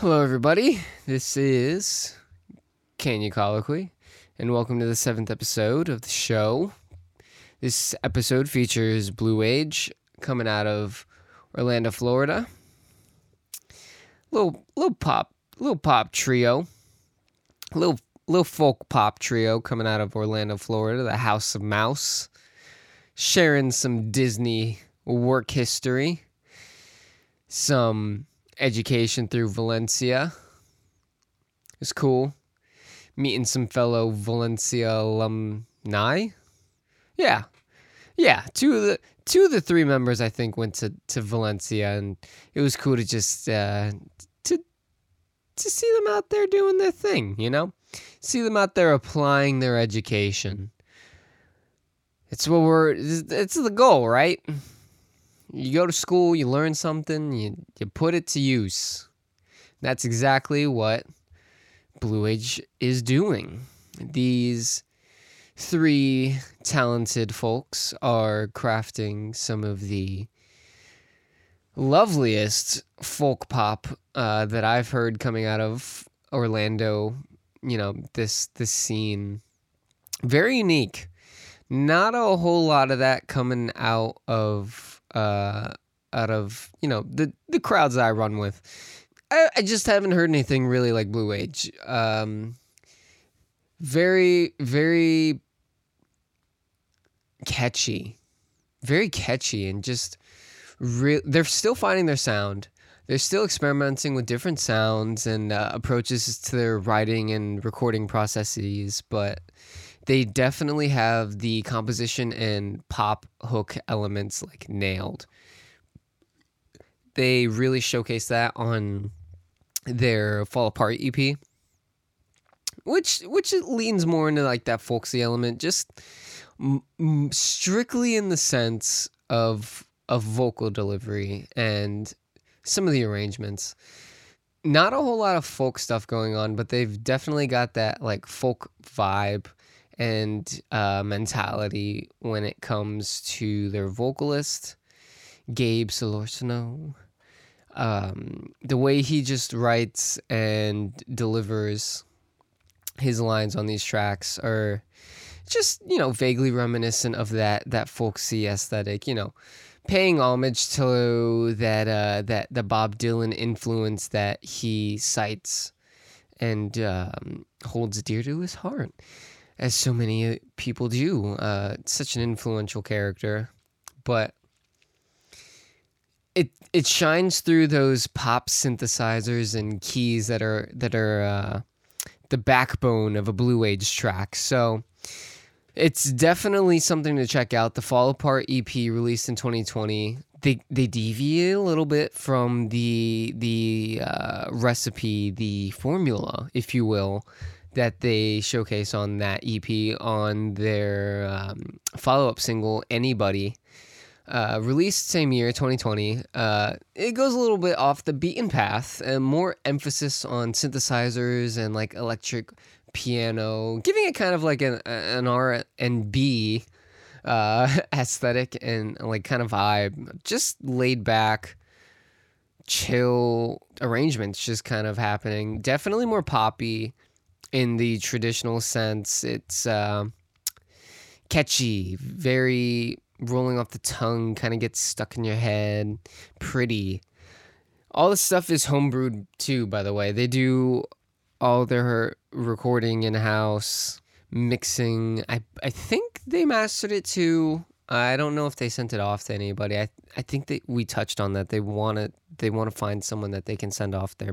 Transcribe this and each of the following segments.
Hello, everybody. This is Kenya Colloquy, and welcome to the seventh episode of the show. This episode features Blue Age coming out of Orlando, Florida. Little little pop, little pop trio, little little folk pop trio coming out of Orlando, Florida. The House of Mouse, sharing some Disney work history, some education through Valencia. It's cool. Meeting some fellow Valencia alumni. Yeah. Yeah. Two of the two of the three members I think went to, to Valencia and it was cool to just uh, to to see them out there doing their thing, you know? See them out there applying their education. It's what we're it's the goal, right? You go to school, you learn something, you, you put it to use. That's exactly what Blue Age is doing. These three talented folks are crafting some of the loveliest folk pop uh, that I've heard coming out of Orlando. You know this this scene, very unique. Not a whole lot of that coming out of uh, out of you know the the crowds I run with. I, I just haven't heard anything really like Blue Age. Um, very very catchy, very catchy, and just real. They're still finding their sound. They're still experimenting with different sounds and uh, approaches to their writing and recording processes, but they definitely have the composition and pop hook elements like nailed. They really showcase that on their Fall Apart EP, which which leans more into like that folksy element, just m- strictly in the sense of of vocal delivery and some of the arrangements. Not a whole lot of folk stuff going on, but they've definitely got that like folk vibe and uh, mentality when it comes to their vocalist, Gabe Solorzano. Um, the way he just writes and delivers his lines on these tracks are just you know vaguely reminiscent of that that folksy aesthetic. You know, paying homage to that uh, that the Bob Dylan influence that he cites and um, holds dear to his heart as so many uh, people do. Uh, such an influential character, but it it shines through those pop synthesizers and keys that are that are uh, the backbone of a Blue Age track. So it's definitely something to check out. The Fall Apart EP released in 2020. They they deviate a little bit from the the uh, recipe, the formula, if you will, that they showcase on that EP on their um, follow up single, Anybody. Uh, released same year, 2020. Uh, it goes a little bit off the beaten path and more emphasis on synthesizers and like electric piano, giving it kind of like an, an R and B uh, aesthetic and like kind of vibe. Just laid back, chill arrangements just kind of happening. Definitely more poppy in the traditional sense. It's uh, catchy, very rolling off the tongue, kind of gets stuck in your head, pretty. All this stuff is homebrewed too, by the way. They do all their recording in house, mixing. I I think they mastered it too. I don't know if they sent it off to anybody. I I think that we touched on that. They want to they want to find someone that they can send off their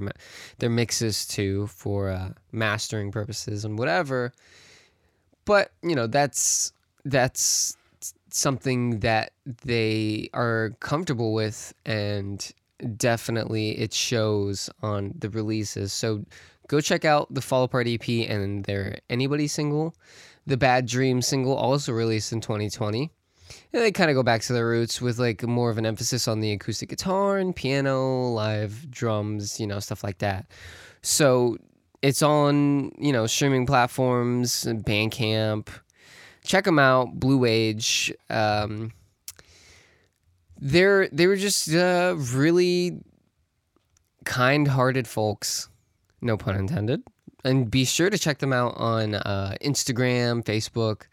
their mixes to for uh, mastering purposes and whatever. But you know that's that's something that they are comfortable with and definitely it shows on the releases. So go check out the Fall Apart EP and their Anybody single. The Bad Dream single also released in 2020. And they kind of go back to their roots with like more of an emphasis on the acoustic guitar and piano, live drums, you know, stuff like that. So it's on, you know, streaming platforms, Bandcamp. Check them out, Blue Age. Um, they're they were just uh, really kind-hearted folks, no pun intended. And be sure to check them out on uh, Instagram, Facebook.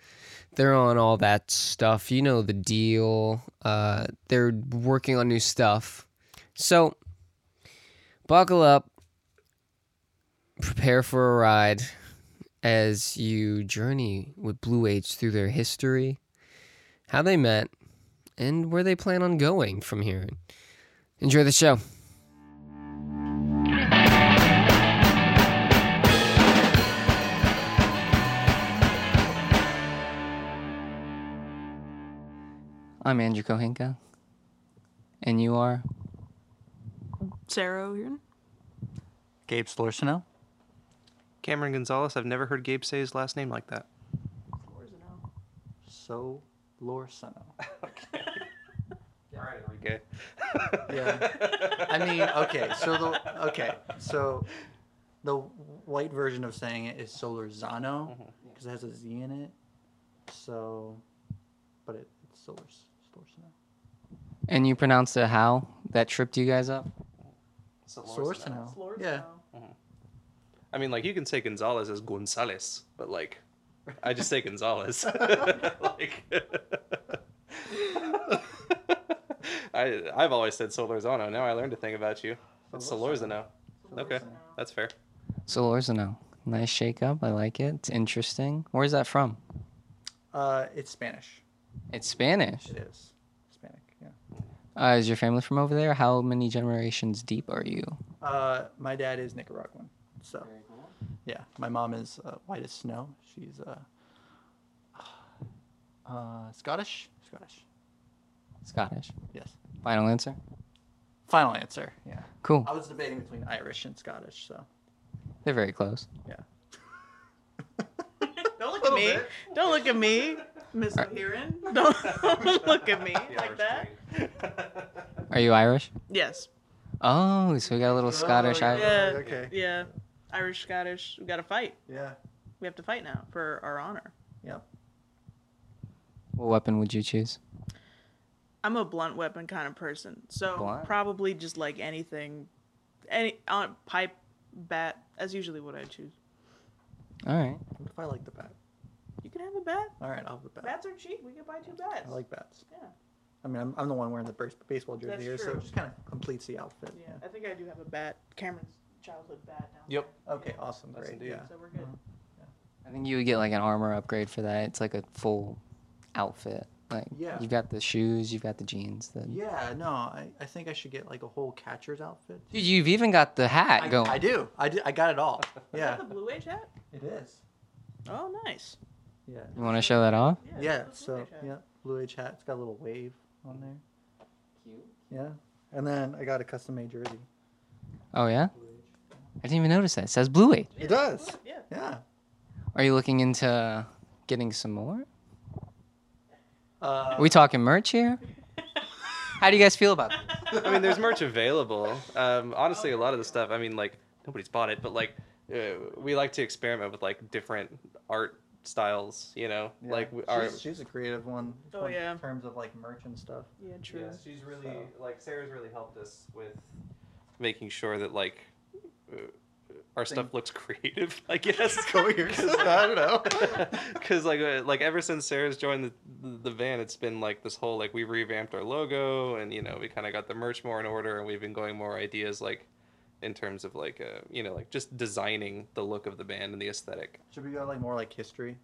They're on all that stuff. You know the deal. Uh, they're working on new stuff. So, buckle up, prepare for a ride as you journey with Blue Age through their history, how they met, and where they plan on going from here. Enjoy the show. I'm Andrew Kohinka, and you are Sarah here. Gabe Slorsino. Cameron Gonzalez. I've never heard Gabe say his last name like that. So Lorsino. Okay. All right, Enrique. Yeah. I mean, okay, so the okay, so the white version of saying it is Solorzano mm-hmm. because it has a Z in it. So, but it, it's Solors, Slorsino. And you pronounced it how? That tripped you guys up? Slorsino. Yeah. I mean, like you can say Gonzalez as Gonzalez, but like, I just say Gonzalez. like, I I've always said Solorzano. Now I learned a thing about you. It's Solorzano. Okay, that's fair. Solorzano. Nice shake up. I like it. It's interesting. Where's that from? Uh, it's Spanish. It's Spanish. It is Hispanic. Yeah. Uh, is your family from over there? How many generations deep are you? Uh, my dad is Nicaraguan, so yeah. My mom is uh, white as snow. She's uh, uh, Scottish. Scottish. Scottish. Yes. Final answer? Final answer. Yeah. Cool. I was debating between Irish and Scottish, so They're very close. yeah. Don't look at me. Don't look at me, Miss Heron. Don't, don't look at me like that. Are you Irish? Yes. Oh, so we got a little oh, Scottish yeah. Irish. Yeah. okay. Yeah. Irish, Scottish. We got to fight. Yeah. We have to fight now for our honor. Yep. What weapon would you choose? I'm a blunt weapon kind of person, so Blunt? probably just like anything, any on pipe, bat. That's usually what I choose. All right. What if I like the bat? You can have a bat. All right, I'll have the bat. Bats are cheap. We can buy two bats. I like bats. Yeah. I mean, I'm, I'm the one wearing the baseball jersey That's here, so true. it just kind of completes the outfit. Yeah. I think I do have a bat. Cameron's childhood bat now. Yep. Okay, awesome. That's Great. indeed. Yeah. So we're good. Mm-hmm. I think you would get like an armor upgrade for that. It's like a full outfit. Like Yeah. you've got the shoes, you've got the jeans. The... Yeah, no, I, I think I should get like a whole catcher's outfit. Dude, you've even got the hat I, going. I do. I, do. I got it all. Is Yeah. that the Blue Age hat? It is. Oh, nice. Yeah. You want to show that off? Yeah, that's so, Blue Age hat. yeah, Blue Age hat. It's got a little wave on there. Cute. Yeah. And then I got a custom made jersey. Oh yeah. I didn't even notice that. It says Blue Age. It does. Yeah. Yeah. Are you looking into getting some more? Uh, Are we talking merch here? How do you guys feel about that? I mean, there's merch available. Um, honestly, a lot of the stuff. I mean, like nobody's bought it, but like uh, we like to experiment with like different art styles. You know, yeah. like we- our. she's, she's a creative one. Oh, in yeah. terms of like merch and stuff. Yeah, true. Yeah, she's really like Sarah's really helped us with making sure that like uh, our stuff looks creative. I guess. I don't know. Because like uh, like ever since Sarah's joined the, the the van, it's been like this whole like we revamped our logo and you know we kind of got the merch more in order and we've been going more ideas like in terms of like uh you know like just designing the look of the band and the aesthetic. Should we go like more like history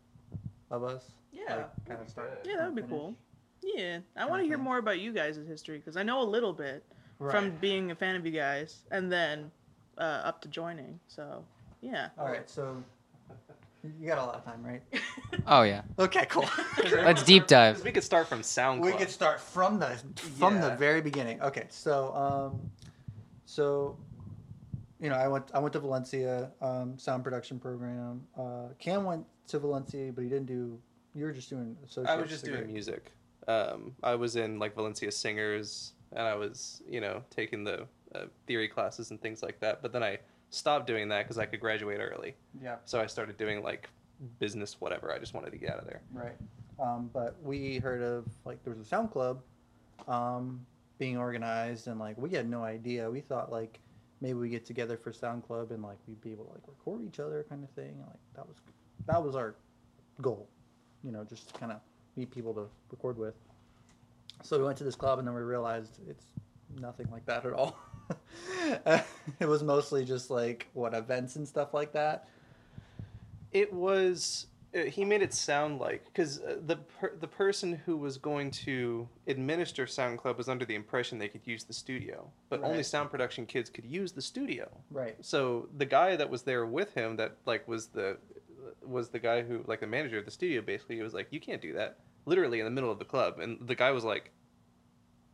of us? Yeah. Like, kind of start. Yeah, that would be from cool. Yeah, I want to hear more about you guys' history because I know a little bit from being a fan of you guys and then uh, up to joining. So, yeah. All right, so you got a lot of time, right? Oh yeah. Okay, cool. Let's deep dive. We could start from SoundCloud. we could start from the from the very beginning. Okay, so um, so you know, I went I went to Valencia um, sound production program. Uh, Cam went to Valencia, but he didn't do. You were just doing. I was just degree. doing music. Um, I was in like Valencia Singers, and I was, you know, taking the uh, theory classes and things like that. But then I stopped doing that because I could graduate early. Yeah. So I started doing like business, whatever. I just wanted to get out of there. Right. Um, but we heard of like there was a sound club um, being organized, and like we had no idea. We thought like maybe we get together for sound club and like we'd be able to like record each other kind of thing. Like that was that was our goal, you know, just to kind of meet people to record with. So we went to this club and then we realized it's nothing like that at all. it was mostly just like what events and stuff like that. It was. Uh, He made it sound like because the per, the person who was going to administer Sound Club was under the impression they could use the studio, but only sound production kids could use the studio. Right. So the guy that was there with him, that like was the was the guy who like the manager of the studio. Basically, he was like, "You can't do that." Literally in the middle of the club, and the guy was like,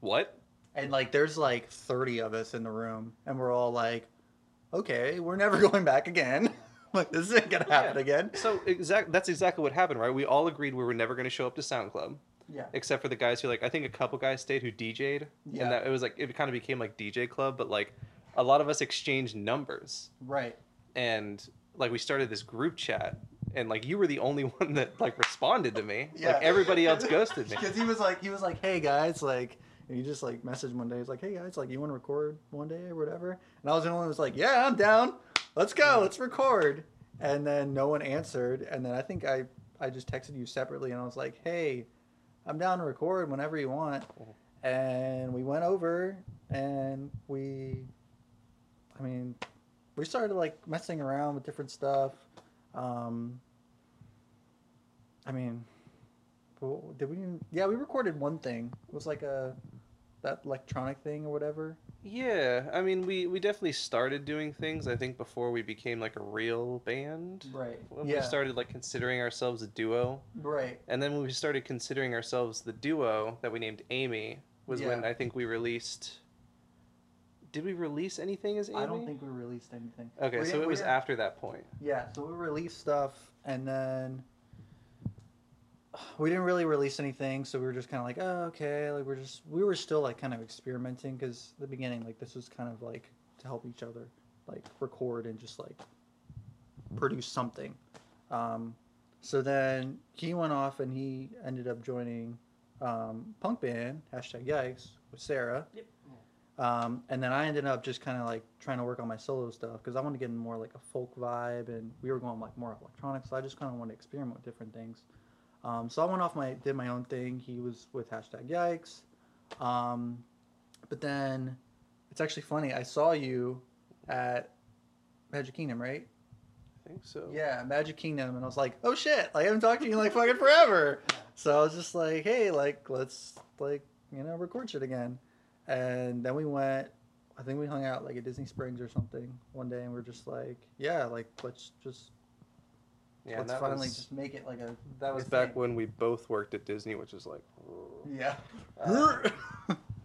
"What?" And like there's like 30 of us in the room and we're all like, okay, we're never going back again. Like this isn't gonna happen Yeah. again. So exact that's exactly what happened, right? We all agreed we were never to show up to Sound Club. Yeah. except for the guys who like I think a couple guys stayed who DJ'd, Yeah. and that it was like it kind of became like DJ club, but like a lot of us exchanged numbers, Right. and like we started this group chat, and like you were the only one that like responded to me, yeah. like everybody else ghosted me. Because he was like, he was like, hey guys, like, and he just like messaged one day. He's like, hey guys, like, you want to record one day or whatever? And I was the only one who was like, yeah, I'm down. Let's go. Let's record. And then no one answered. And then I think I I just texted you separately, and I was like, hey, I'm down to record whenever you want. And we went over and we, I mean, we started like messing around with different stuff. Um, I mean, did we? even- Yeah, we recorded one thing. It was like a that electronic thing or whatever. Yeah, I mean we we definitely started doing things. I think before we became like a real band. Right. When yeah. we started like considering ourselves a duo, Right. and then when we started considering ourselves the duo that we named Amy was when I think we released. Did we release anything as Amy? I don't think we released anything. Okay, We so it was after that point. Yeah, so we released stuff and then we didn't really release anything, so we were just kind of like, oh, okay, like we're just we were still like kind of experimenting because the beginning like this was kind of like to help each other like record and just like produce something. Um, so then he went off and he ended up joining um, punk band hashtag Yikes with Sarah. Yep. Um, and then I ended up just kind of like trying to work on my solo stuff because I wanted to get in more like a folk vibe, and we were going like more electronic. So I just kind of wanted to experiment with different things. Um, so I went off my did my own thing. He was with hashtag Yikes, um, but then it's actually funny. I saw you at Magic Kingdom, right? I think so. Yeah, Magic Kingdom, and I was like, oh shit, like I haven't talked to you in like fucking forever. So I was just like, hey, like let's like you know record shit again, and then we went. I think we hung out like at Disney Springs or something one day, and we are just like, yeah, like let's just Yeah, and let's that finally was just make it like a that was back thing. when we both worked at Disney, which is like. yeah. Uh,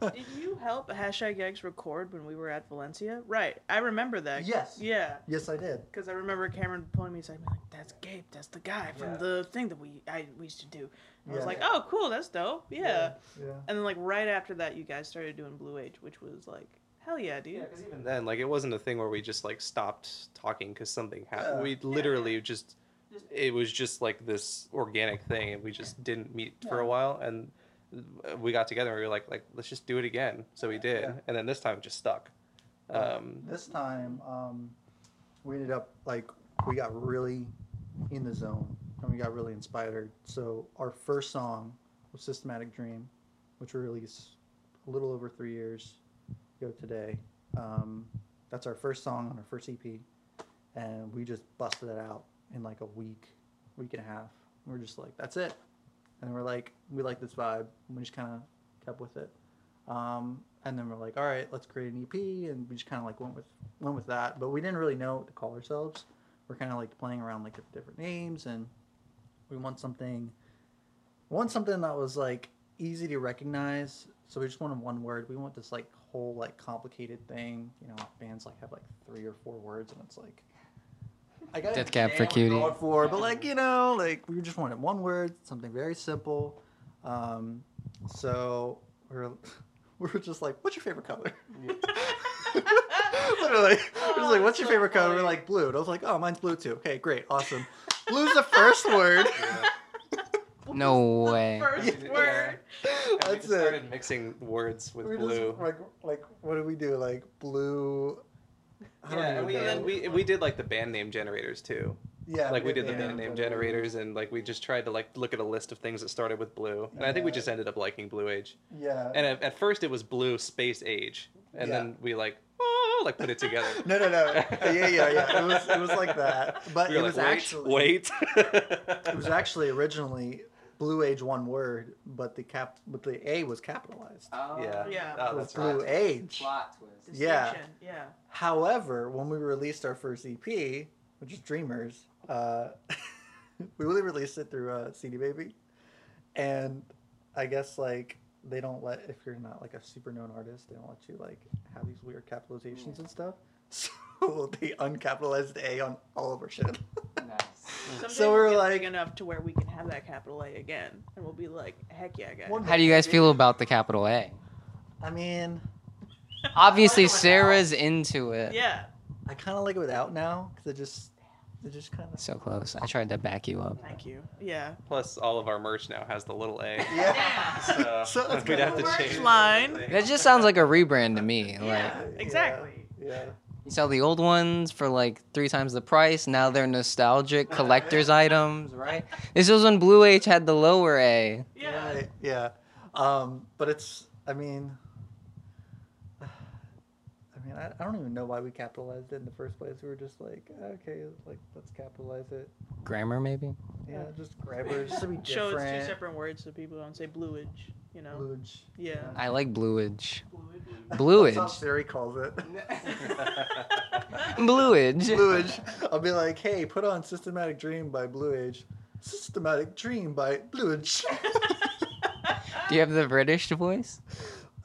Did you help hashtag Eggs record when we were at Valencia? Right, I remember that. Yes. Yeah, yes, I did. because I remember Cameron pulling me aside, and being like, "That's Gabe. That's the guy from Yeah. the thing that we I we used to do." I was Yeah. like, "Oh, cool. That's dope. Yeah. Yeah. And then like right after that, you guys started doing Blue Age, which was like, hell yeah, dude. Yeah, even then, like, it wasn't a thing where we just like stopped talking because something happened. Yeah. We literally just, it was just like this organic thing, and we just didn't meet for a while, and we got together and we were like, like, let's just do it again. So we did, Yeah. and then this time it just stuck. Um, this time, um, we ended up like we got really in the zone and we got really inspired. So our first song was "Systematic Dream," which we released a little over three years ago today. Um, that's our first song on our first EP, and we just busted it out in like a week, week and a half. We're just like, that's it, and we're like, we like this vibe, and we just kind of kept with it. Um, and then we're like, all right, let's create an EP, and we just kind of like went with went with that. But we didn't really know what to call ourselves. We're kind of like playing around like different names, and we want something, we want something that was like easy to recognize. So we just wanted one word. We want this like whole like complicated thing. You know, bands like have like three or four words, and it's like. I got Death Cab for Cutie. For, but like you know, like we just wanted one word, something very simple. Um, so we're we're just like, what's your favorite color? Literally, we're just like, what's your so favorite color? We're like blue. And I was like, oh, mine's blue too. Okay, great, awesome. Blue's the first word. No The way. First Yeah. word. and we That's just started mixing words with We blue. just like like what do we do? Like blue, I don't Yeah, and we, know. and we we did like the band name generators too. yeah, Like we did the band name generators, and like we just tried to like look at a list of things that started with blue, and I think we just ended up liking Blue Age. Yeah. And at, at first it was Blue Space Age, and Yeah. then we like oh, like put it together. No, no, no. Yeah, yeah, yeah. It was, it was like that. But We it were was wait, actually wait. it was actually originally Blue Age one word, but the cap but the A was capitalized. Oh, yeah. Yeah. Oh, It was that's Blue right. Age. Plot twist. Yeah. Yeah. However, when we released our first EP, which is Dreamers, uh, we really released it through uh, CD Baby, and I guess like they don't let if you're not like a super known artist, they don't let you like have these weird capitalizations and stuff. So they uncapitalized A on all of our shit. Someday So we'll we're get like- big enough to where we can have that capital A again, and we'll be like, heck yeah, guys. One How do you guys feel about the capital A? I mean, Obviously, I like it without. Sarah's into it. Yeah. I kind of like it without now because it just it just kind of So close. I tried to back you up. Thank you. Yeah. Plus, all of our merch now has the little A. yeah. So, So it's we'd have to kinda- change. Merch the line. That just sounds like a rebrand to me. Like Yeah. Exactly. Yeah. You sell the old ones for like three times the price. Now they're nostalgic collector's items, right? This was when Blue Age had the lower A. Yeah. Right, yeah. Um, but it's, I mean, I mean, I, I don't even know why we capitalized it in the first place. We were just like, okay, like let's capitalize it. Grammar, maybe. Yeah, just grammar, just to be Show it's two separate words so people don't say bluage. You know. Bluage. Yeah. I like Bluage. That's Bluage. how Siri calls it. Bluage. Bluage. I'll be like, hey, put on Systematic Dream by Blue Age. Systematic Dream by Bluage. Do you have the British voice?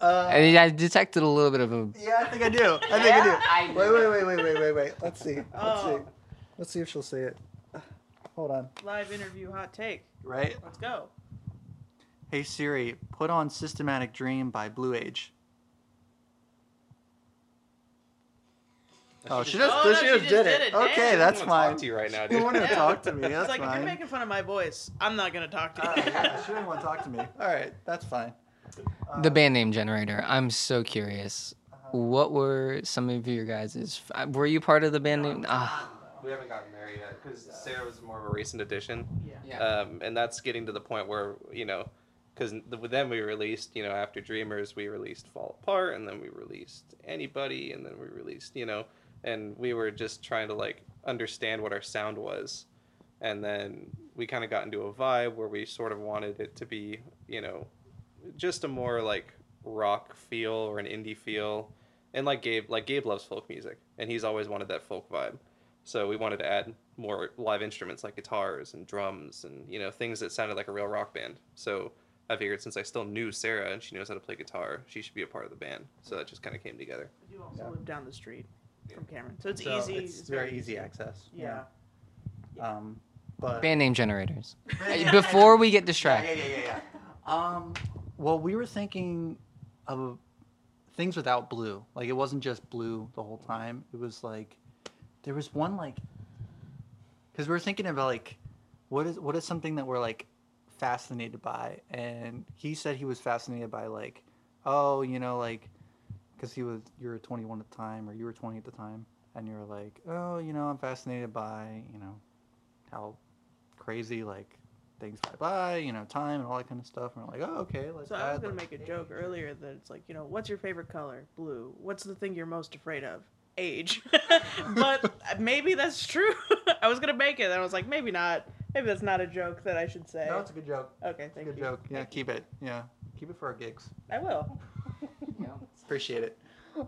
Uh, I, mean, I detected a little bit of a. yeah, I think I do. I think I do. I Wait, wait, wait, wait, wait, wait, wait. Let's see. Let's Oh. see. Let's see if she'll say it. Hold on. Live interview, hot take. Right? Let's go. Hey Siri, put on Systematic Dream by Blue Age. Oh, she just, Oh, she no, just she did, just it. did it. Okay, Damn. that's I wanna fine. Talk to you right now, You dude. want to talk to me? That's it's like if fine. you're making fun of my voice, I'm not gonna talk to you. Oh, yeah, she didn't want to talk to me. All right, that's fine. The band name generator. I'm so curious. uh-huh. What were some of your guys' uh, Were you part of the band name? Ah, We haven't gotten there yet because Sarah was more of a recent addition, yeah. um, and that's getting to the point where you know, because then we released, you know, after Dreamers, we released Fall Apart, and then we released Anybody, and then we released, you know, and we were just trying to like understand what our sound was, and then we kind of got into a vibe where we sort of wanted it to be, you know, just a more like rock feel or an indie feel, and like Gabe, like Gabe loves folk music, and he's always wanted that folk vibe. So we wanted to add more live instruments like guitars and drums and you know things that sounded like a real rock band. So I figured since I still knew Sarah and she knows how to play guitar, she should be a part of the band. So that just kind of came together. You also Yeah. live down the street from Cameron, so it's so easy. It's, very easy access. Yeah. Um, but band name generators. Before we get yeah, distracted. yeah, yeah, yeah, yeah. Um, well, we were thinking of things without blue. Like it wasn't just blue the whole time. It was like there was one like because we were thinking about like what is what is something that we're like fascinated by, and he said he was fascinated by like oh you know like because he was you were 21 at the time or you were 20 at the time and you were like oh you know I'm fascinated by you know how crazy like things fly by, you know, time and all that kind of stuff. And we're like, oh, okay, let's So I was gonna like, make a joke earlier that it's like, you know, what's your favorite color? Blue. What's the thing you're most afraid of? Age. but maybe that's true. I was gonna make it, and I was like, maybe not. Maybe that's not a joke that I should say. No, it's a good joke. okay, thank good you. Good joke. Yeah, Thank keep it. Yeah, keep it for our gigs. I will. Appreciate it.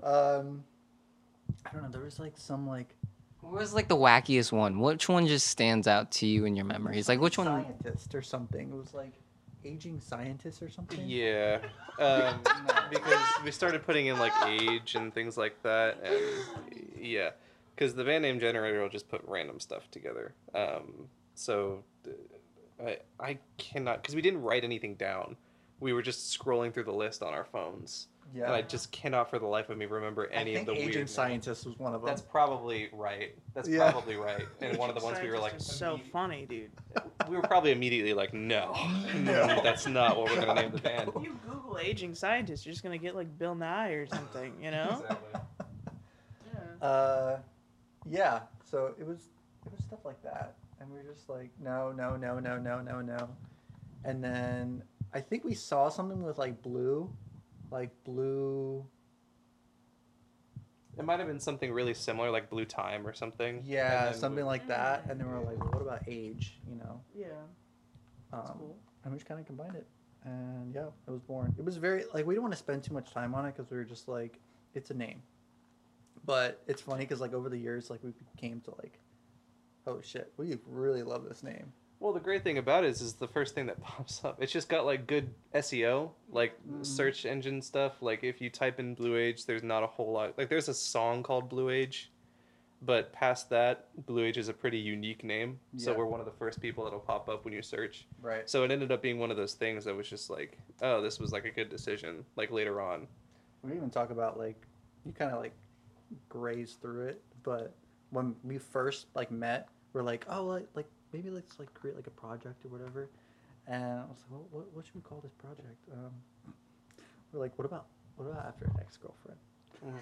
Um, I don't know. There was like some like What was like the wackiest one? Which one just stands out to you in your memories? Like which one? scientist or something. It was like aging scientist or something. Yeah, um, because we started putting in like age and things like that, and yeah, because the band name generator will just put random stuff together. Um, so uh, I I cannot because we didn't write anything down. We were just scrolling through the list on our phones, Yeah. and I just cannot for the life of me remember any of the weird. aging weird. scientist was one of them. That's probably right. That's Yeah. probably right. And one of the ones we were like, so immedi- funny, dude. we were probably immediately like, no, No. that's not what we're gonna name the band. If you Google aging scientist, you're just gonna get like Bill Nye or something, you know? Exactly. Yeah. Uh, yeah. So it was it was stuff like that, and we were just like, no, no, no, no, no, no, no, and then I think we saw something with like blue, like blue. It might have been something really similar, like Blue Time or something. Yeah, something we- like that, and then we we're like, well, what about age? You know. Yeah. That's Um, cool. and we just kind of combined it and yeah it was born it was very like we didn't want to spend too much time on it because we were just like it's a name but it's funny because like over the years like we came to like oh shit we really love this name Well, the great thing about it is, is the first thing that pops up. It's just got like good SEO, like Mhm. search engine stuff. Like if you type in Blue Age, there's not a whole lot. Like there's a song called Blue Age, but past that, Blue Age is a pretty unique name. So we're one of the first people that'll pop up when you search. right So it ended up being one of those things that was just like, oh, this was like a good decision. Like later on. we even talk about like you kind of like graze through it but when we first like met we're like oh like, like maybe let's like create like a project or whatever and i was like well, what, what should we call this project um, we're like what about what about after an ex-girlfriend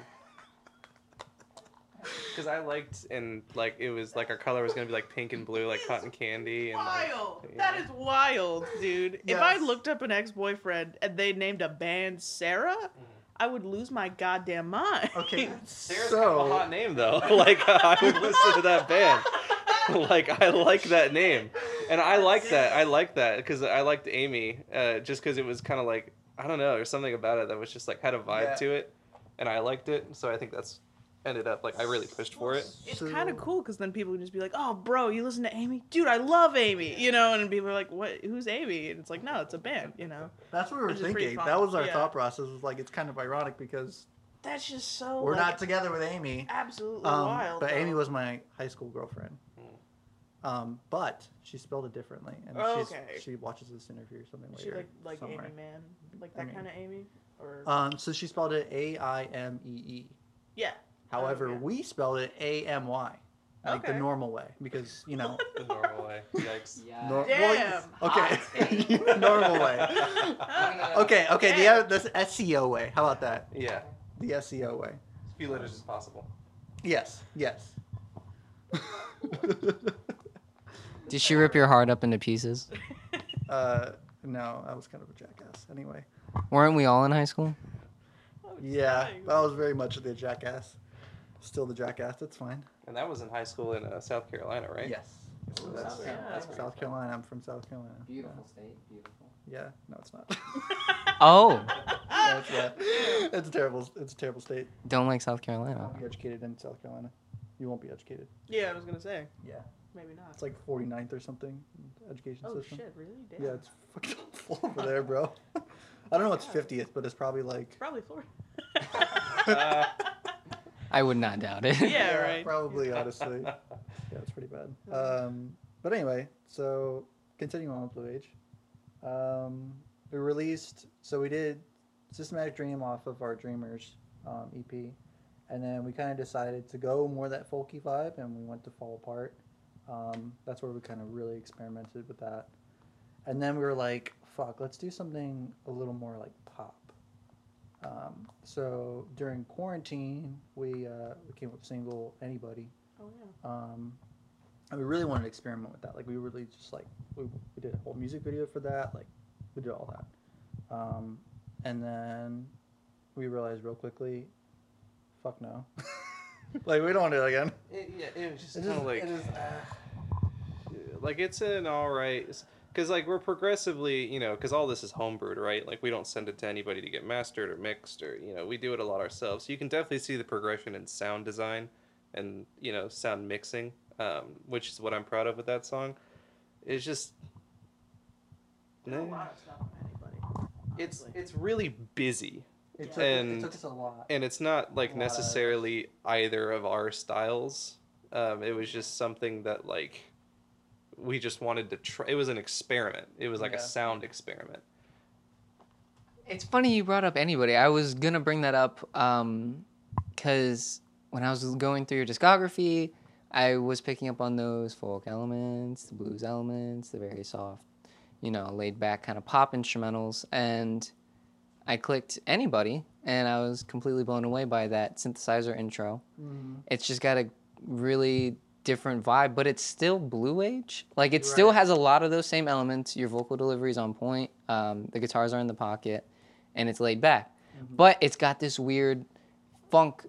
Because I liked and like it was like our color was gonna be like pink and blue, like cotton candy. And like, Wild. yeah. That is wild, dude. If I Yes. looked up an ex-boyfriend and they named a band Sarah, I would lose my goddamn mind. okay Sarah's so kind of a hot name though. like I would listen to that band. like I like that name, and I like that. I like that because I liked Amy, uh, just because it was kind of like I don't know, there's something about it that was just like had a vibe Yeah. to it, and I liked it. So I think that's ended up like I really pushed for it. It's So- kind of cool because then people can just be like, "Oh, bro, you listen to Amy? Dude, I love Amy," you know. And people are like, "What? Who's Amy?" And it's like, "No, it's a band," you know. That's what we were Which thinking. That was our yeah. thought process. Was like it's kind of ironic because That's just so. we're like, not together with Amy. absolutely Um, wild. but Amy was my high school girlfriend. Um, but she spelled it differently, and Oh, she's, okay. she watches this interview or something Is she like like somewhere. Amy Man, like that Amy. kind of Amy, or Um, so she spelled it A I M E E. yeah. However, okay. we spelled it A M Y, like the normal way, because you know. The normal way. Yikes. Yeah. nor- Damn. okay. normal way. Okay. Okay. The Damn. other, the SEO way. How about that? Yeah. The SEO way. As few letters as possible. Yes. Yes. Did she rip your heart up into pieces? uh, no, I was kind of a jackass. Anyway. Weren't we all in high school? Oh, Yeah, dang. I was very much the jackass. Still the jackass. That's fine. And that was in high school in uh, South Carolina, right? Yes. So that's, South Carolina. that's That's South Carolina. I'm from South Carolina. Beautiful state, beautiful. Yeah. No, it's not. Oh, no, it's not. It's a terrible. It's a terrible state. don't like South Carolina. Don't be educated in South Carolina. You won't be educated. Yeah, I was gonna say Yeah. Maybe not. It's like 49th or something. Education oh system. shit, really? Damn. Yeah, it's fucking awful over there, bro. I don't know what's 50th, but it's probably like. probably Florida. Uh, I would not doubt it. Yeah, right. Probably, honestly. yeah, it's pretty bad. Um, but anyway, so continuing on with Blue Age, um, we released. So we did Systematic Dream off of our Dreamers um, EP, and then we kind of decided to go more that folky vibe, and we went to Fall Apart. Um, that's where we kind of really experimented with that, and then we were like, "Fuck, let's do something a little more like pop." Um, so during quarantine, we uh, we came up with a single "Anybody," Oh yeah. um, and we really wanted to experiment with that. Like we really just like we, we did a whole music video for that. Like we did all that, um, and then we realized real quickly, fuck no, like we don't want to do it again. it, yeah, it was just kind of like. it just, like it's an all right because like we're progressively you know because all this is homebrewed right? Like we don't send it to anybody to get mastered or mixed or you know we do it a lot ourselves. So you can definitely see the progression in sound design and you know sound mixing um, which is what i'm proud of with that song. It's just There's a lot of stuff it's it's really busy it, took, And- it took us a lot. and it's not like A lot of- necessarily either of our styles um, it was just something that like we just wanted to try it was an experiment it was like Yeah. a sound experiment It's funny you brought up anybody. I was gonna bring that up because when I was going through your discography, I was picking up on those folk elements, the blues elements, the very soft, you know, laid back kind of pop instrumentals, and I clicked anybody, and I was completely blown away by that synthesizer intro. Mhm. It's just got a really different vibe, but it's still Blue Age. Like it still has a lot of those same elements. Your vocal delivery is on point. Um, the guitars are in the pocket, and it's laid back. But it's got this weird funk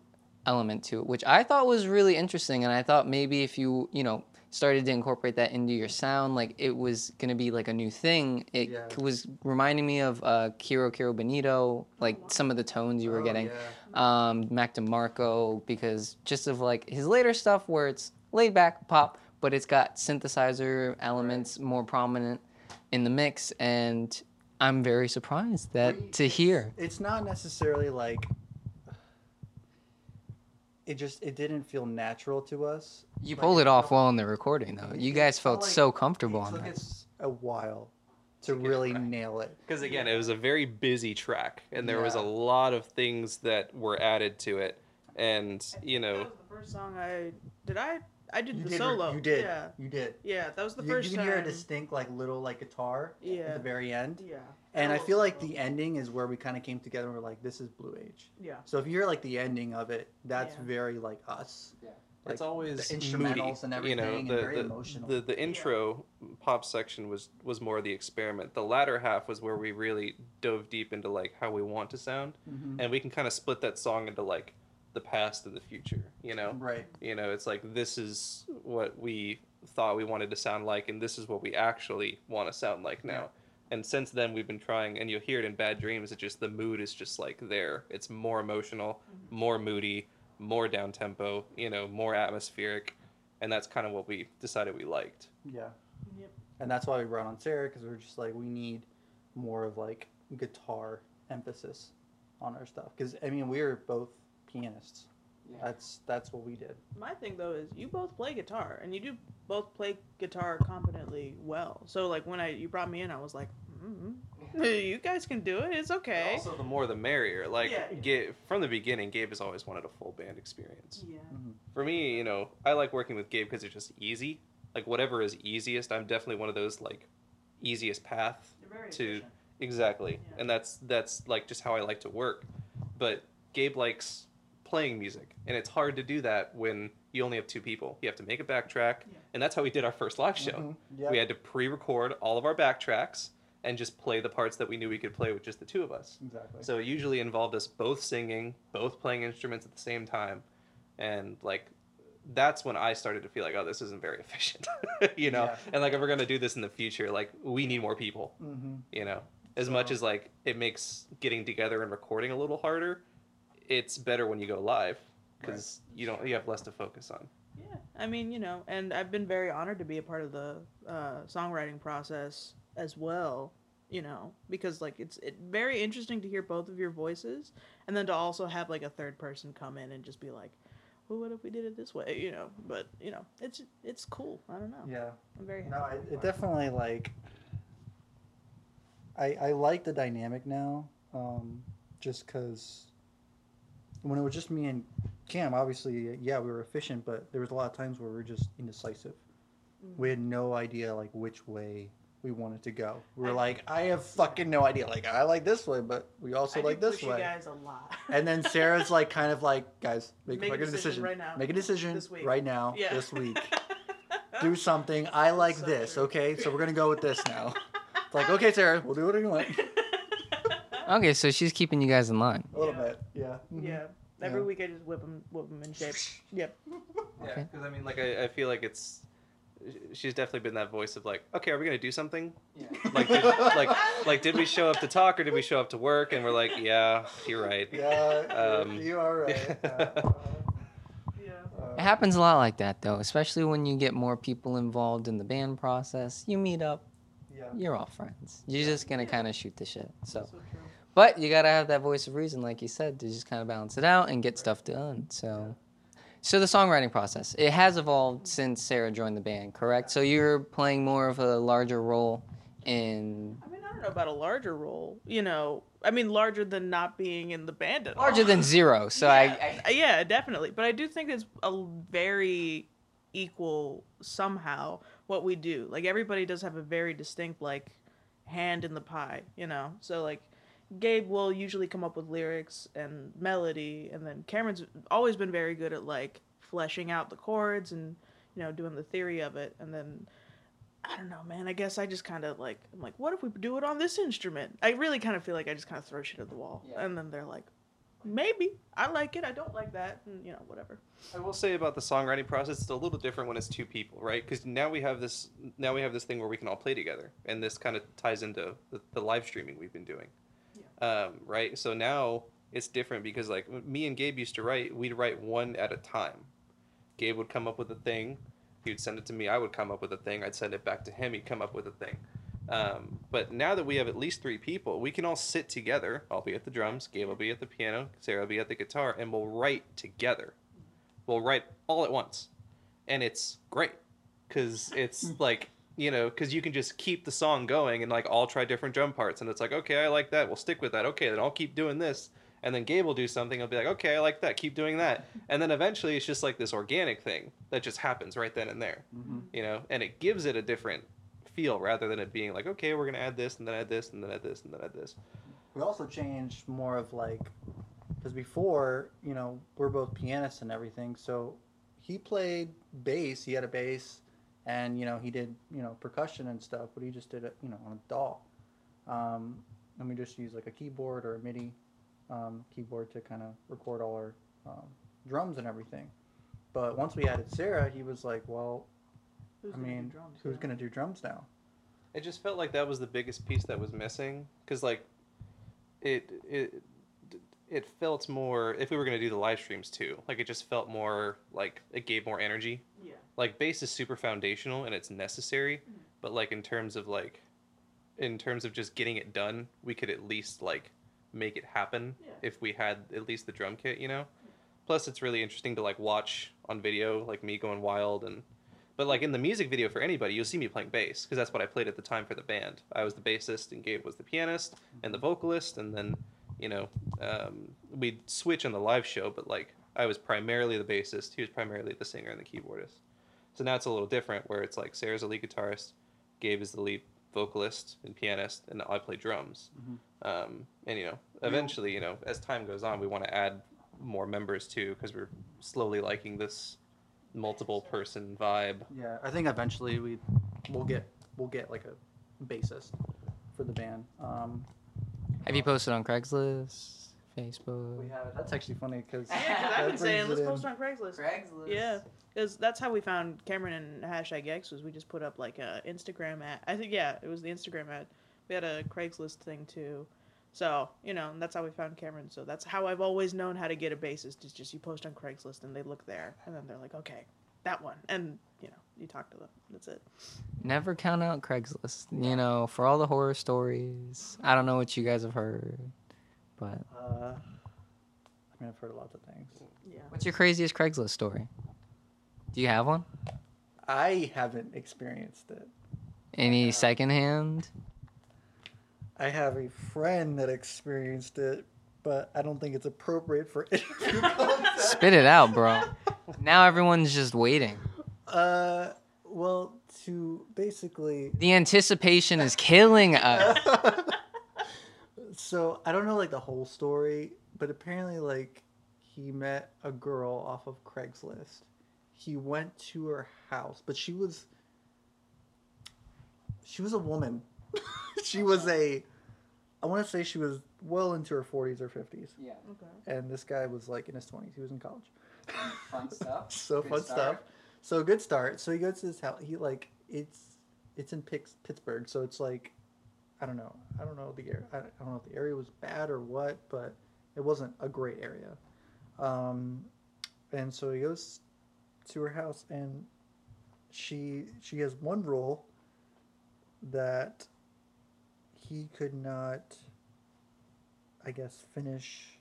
element to it, which I thought was really interesting. And I thought maybe if you you know started to incorporate that into your sound, like it was gonna be like a new thing. It Yeah. was reminding me of uh, Kero Kero Bonito, like some of the tones you were Oh, getting yeah. um, Mac DeMarco because just of like his later stuff where it's laid back pop, but it's got synthesizer elements more prominent in the mix, and I'm very surprised that We- to hear. It's not necessarily like it just it didn't feel natural to us. You Like, pulled it it off felt- well in the recording, though. You guys felt like so comfortable it on took that. us a while to To get it really right. nail it. Because again, it was a very busy track, and there was a lot of things that were added to it, and you That know, was the first song I did. I I did You the did, solo. You did. Yeah, You did. yeah. That was the you, first you can time. hear a distinct like little like guitar at the very end. Yeah. And I Little feel like the ending is where we kind of came together and we're like, this is Blue Age. Yeah. So if you hear like the ending of it, that's Yeah. very like us. Yeah. It's always the moody, instrumentals and you know, the, and very the, emotional. The the intro pop section was was more the experiment. The latter half was where we really dove deep into like how we want to sound, Mhm. and we can kind of split that song into like the past and the future. You know, Right. you know, it's like this is what we thought we wanted to sound like, and this is what we actually want to sound like now. Yeah. And since then, we've been trying, and you'll hear it in Bad Dreams. It just the mood is just like there. It's more emotional, mm-hmm. more moody, more down tempo. You know, more atmospheric, and that's kind of what we decided we liked. Yeah. Yep. And that's why we brought on Sarah because we are just like we need more of like guitar emphasis on our stuff because I mean we are both pianists. That's that's what we did. My thing though is you both play guitar and you do both play guitar competently well. So like when I you brought me in, I was like, mm you guys can do it. It's okay. Also, the more the merrier. Like, Yeah. Ga- from the beginning, Gabe has always wanted a full band experience. Yeah. for me, you know, I like working with Gabe because it's just easy. Like whatever is easiest, I'm definitely one of those like easiest path to efficient. exactly, Yeah. and that's that's like just how I like to work. But Gabe likes playing music, and it's hard to do that when you only have two people. You have to make a backtrack, Yeah. and that's how we did our first live show. Mhm. Yeah. We had to pre-record all of our backtracks and just play the parts that we knew we could play with just the two of us. exactly. So it usually involved us both singing, both playing instruments at the same time, and like that's when I started to feel like, oh, this isn't very efficient, you know. Yeah. And like if we're gonna do this in the future, like we need more people, hmm you know. As much as like it makes getting together and recording a little harder, it's better when you go live because you don't you have less to focus on. Yeah, I mean, you know, and I've been very honored to be a part of the uh, songwriting process as well. You know, because like it's it, very interesting to hear both of your voices, and then to also have like a third person come in and just be like, "Well, what if we did it this way?" You know, but you know, it's it's cool. I don't know. Yeah. I'm very happy. No, it, it definitely like. I I like the dynamic now, um, just because. When it was just me and Cam, obviously, yeah, we were efficient, but there was a lot of times where we were just indecisive. Mm. We had no idea like which way we wanted to go. We were I- like, I have fucking no idea. Like, I like this way, but we also I like this way. guys a lot. And then Sarah's like, kind of like, guys, make, Make a make a decision decision right now. Make a decision This week. right now, yeah. this week. Do something. I like so this. true. Okay, so we're gonna go with this now. It's like, okay, Sarah, we'll do what you want. Okay, so she's keeping you guys in line. A little Yeah. bit, yeah. Mhm. yeah. Every Yeah. week I just whip them, whip them in shape. Yep. Yeah, Okay. because I mean, like I, I feel like it's she's definitely been that voice of like, okay, are we gonna do something? Yeah. Like, did, like, like, did we show up to talk or did we show up to work? And we're like, yeah, you're right. Yeah, Um, you are right. Uh, Yeah. uh, It happens a lot like that, though, especially when you get more people involved in the band process. You meet up, yeah. you're all friends. You're just gonna kind of shoot the shit. So, So true. But you gotta have that voice of reason, like you said, to just kind of balance it out and get stuff done. So, so the songwriting process it has evolved since Sarah joined the band, correct? So you're playing more of a larger role in I mean, I don't know about a larger role. You know, I mean, larger than not being in the band at all. larger than zero. So yeah, I, uh, yeah, definitely. But I do think it's a very equal somehow what we do. Like everybody does have a very distinct like hand in the pie, you know. So like Gabe will usually come up with lyrics and melody, and then Cameron's always been very good at like fleshing out the chords and you know doing the theory of it, and then. I don't know, man. I guess I just kind of like, I'm like, what if we do it on this instrument? I really kind of feel like I just kind of throw shit at the wall. Yeah. And then they're like, maybe. I like it. I don't like that. And, you know, whatever. I will say about the songwriting process, it's a little different when it's two people, right? Because now we have this now we have this thing where we can all play together, and this kind of ties into the, the live streaming we've been doing, um, right? So now it's different because like me and Gabe used to write, we'd write one at a time. Gabe would come up with a thing, he would send it to me. I would come up with a thing. I'd send it back to him. He'd come up with a thing. Um, but now that we have at least three people, we can all sit together. I'll be at the drums, Gabe will be at the piano, Sarah will be at the guitar, and we'll write together. We'll write all at once, and it's great because it's like you know because you can just keep the song going and like all try different drum parts, and it's like okay, I like that. We'll stick with that. Okay, then I'll keep doing this. And then Gabe will do something. I'll be like, okay, I like that. Keep doing that. And then eventually, it's just like this organic thing that just happens right then and there Mm-hmm. you know and it gives it a different feel rather than it being like okay we're gonna add this and then add this and then add this and then add this We also changed more of like, because before, you know, we're both pianists and everything. So he played bass. He had a bass, and you know he did you know percussion and stuff. But he just did it you know on a DAW. Um, and we just used like a keyboard or a MIDI um, keyboard to kind of record all our um, drums and everything. But once we added Sarah, he was like, "Well, Who's I mean, drums who's now? gonna do drums now?" it just felt like that was the biggest piece that was missing because like it it it felt more if we were gonna do the live streams too like it just felt more like it gave more energy Yeah. Like bass is super foundational and it's necessary but like in terms of like in terms of just getting it done we could at least like make it happen Yeah. if we had at least the drum kit you know? Plus it's really interesting to like watch on video like me going wild and but like in the music video for anybody you'll see me playing bass because that's what i played at the time for the band. I was the bassist and gabe was the pianist and the vocalist and then you know um, we'd switch on the live show but like i was primarily the bassist he was primarily the singer and the keyboardist so now it's a little different where it's like sarah's a lead guitarist gabe is the lead vocalist and pianist and i play drums Mhm. um, and you know eventually you know as time goes on we want to add more members too because we're slowly liking this multiple person vibe Yeah, I think eventually we we'll get we'll get like a bassist for the band. Um, Have you posted on Craigslist, Facebook? we have it. that's actually funny because Yeah, because I've been saying let's post on Craigslist. Craigslist. Yeah, because that's how we found Cameron and hashtag X was we just put up like a Instagram ad. I think yeah, it was the Instagram ad. We had a Craigslist thing too. So you know, and that's how we found Cameron. So that's how I've always known how to get a bassist. Is just you post on Craigslist and they look there, and then they're like, okay, that one, and you know, you talk to them. That's it. Never count out Craigslist. You know, for all the horror stories. I don't know what you guys have heard, but Uh, I mean, I've heard lots of things. Yeah. what's your craziest Craigslist story? Do you have one? I haven't experienced it. Any Uh, secondhand? I have a friend that experienced it, but I don't think it's appropriate for interview content. Spit it out, bro. Now everyone's just waiting. Uh, well, to basically The anticipation is killing us. so I don't know like the whole story, but apparently like he met a girl off of Craigslist. He went to her house, but she was she was a woman. she was a I want to say she was well into her 40s or 50s. Yeah, Okay. And this guy was like in his 20s. He was in college. fun stuff. so Good fun start. stuff. So good start. So he goes to his house. He like it's it's in Pix- Pittsburgh, so it's like I don't know. I don't know the area. I don't know if the area was bad or what, but it wasn't a great area. Um, and so he goes to her house, and she she has one rule that he could not, I guess, finish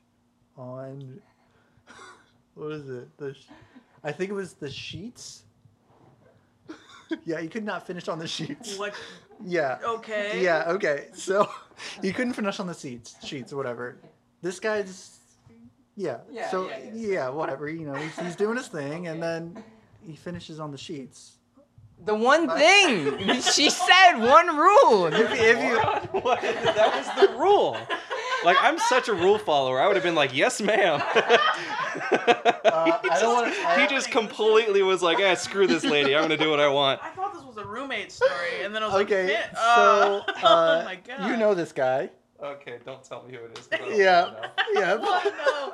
on. what is it? The, sh- I think it was the sheets. yeah, he could not finish on the sheets. What? Yeah. Okay. Yeah, okay. So he couldn't finish on the seats, sheets or whatever. This guy's yeah. Yeah, so yeah, yeah, yeah. whatever, you know, he's, he's doing his thing and then he finishes on the sheets. The one thing she said, one rule. If, if you what? that was the rule Like I'm such a rule follower. I would have been like, "Yes, ma'am." Uh, I don't want to. he just completely was like, "Ah, screw this lady. I'm gonna do what I want." I thought this was a roommate story, and then I was Okay, like, "Fit- so uh, uh, oh my god, you know this guy. Okay, don't tell me who it is. Yeah. Yeah. What? No,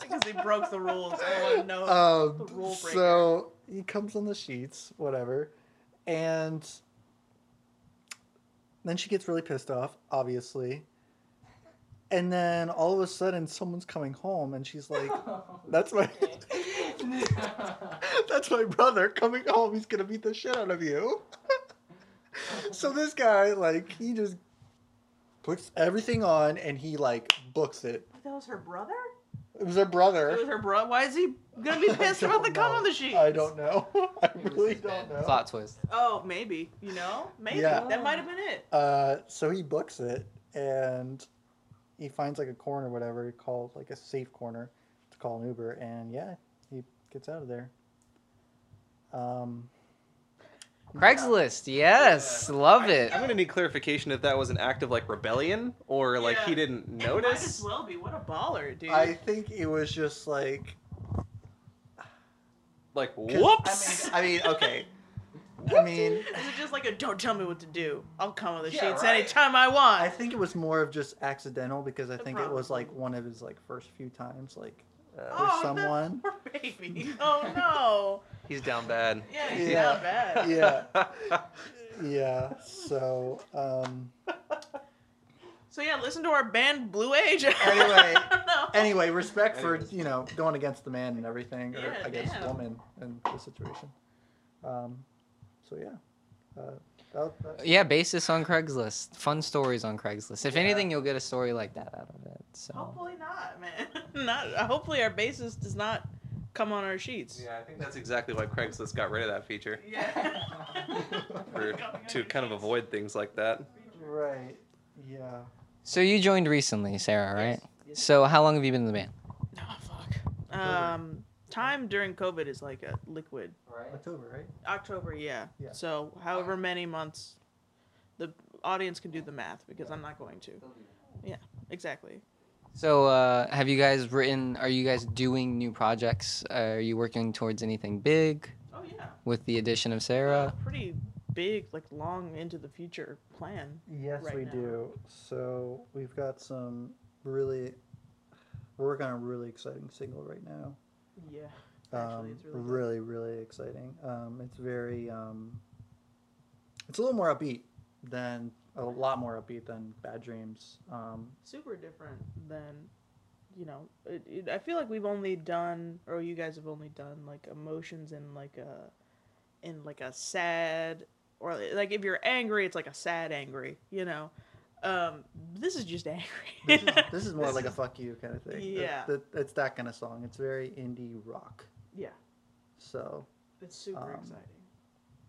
because he broke the rules. I want to know. Um, The rule breaker. so he comes on the sheets, whatever, and then she gets really pissed off, obviously. And then all of a sudden, someone's coming home, and she's like, "That's my, that's my brother coming home. He's gonna beat the shit out of you." so this guy, like, he just puts everything on, and he like books it. that was her brother. It was her brother. It was her brother. Why is he gonna be pissed about the don't cum on the sheet? I don't know. I really don't know. Plot twist. Oh, maybe. You know, maybe Yeah. that might have been it. Uh, so he books it and he finds like a corner, whatever he calls like a safe corner to call an Uber, and yeah, he gets out of there. Um, Craigslist. Yes, love it. I'm gonna need clarification if that was an act of like rebellion or like he didn't It might notice. as well be. What a baller, dude. I think it was just like, like whoops. I mean, I mean, okay. I mean, Is it just like a don't tell me what to do? I'll come with the Yeah, sheets right. anytime I want. I think it was more of just accidental because I think it was like one of his like first few times like uh, oh, with someone. Poor baby. Oh no. He's down bad. Yeah, he's Yeah. not bad. Yeah, yeah. So, um, So yeah, listen to our band Blue Age. Anyway, no. anyway, respect for you know going against the man and everything, or Yeah, I guess damn. woman in the situation. Um, so yeah, uh, that, that's, Yeah, basis on Craigslist. Fun stories on Craigslist. If Yeah. anything, you'll get a story like that out of it. So Hopefully not, man. Not. Hopefully our bassist does not come on our sheets. Yeah, I think that's exactly why Craigslist got rid of that feature Yeah. for, to kind of avoid things like that. right. Yeah. So you joined recently, Sarah, right? Yes, yes. So how long have you been in the band? Oh fuck. Um, time during COVID is like a liquid. Right. October, right? October, yeah. Yeah. So however many months, the audience can do the math because I'm not going to. Yeah, exactly. So uh, have you guys written? Are you guys doing new projects? Uh, are you working towards anything big Oh yeah. with the addition of A Sarah? pretty big, like long into the future plan. Yes, Right we now. do. So we've got some really. We're working on a really exciting single right now. Yeah. Actually, um, it's really good. really, really exciting. Um, it's very, um, it's a little more upbeat than a lot more upbeat than Bad Dreams. Um, super different than you know it, it, i feel like we've only done or you guys have only done like emotions in like a in like a sad or like if you're angry it's like a sad angry you know um this is just angry this, is, this is more like a fuck you kind of thing. That- Yeah. that- it's that kind of song. It's very indie rock. yeah So, it's super Um, exciting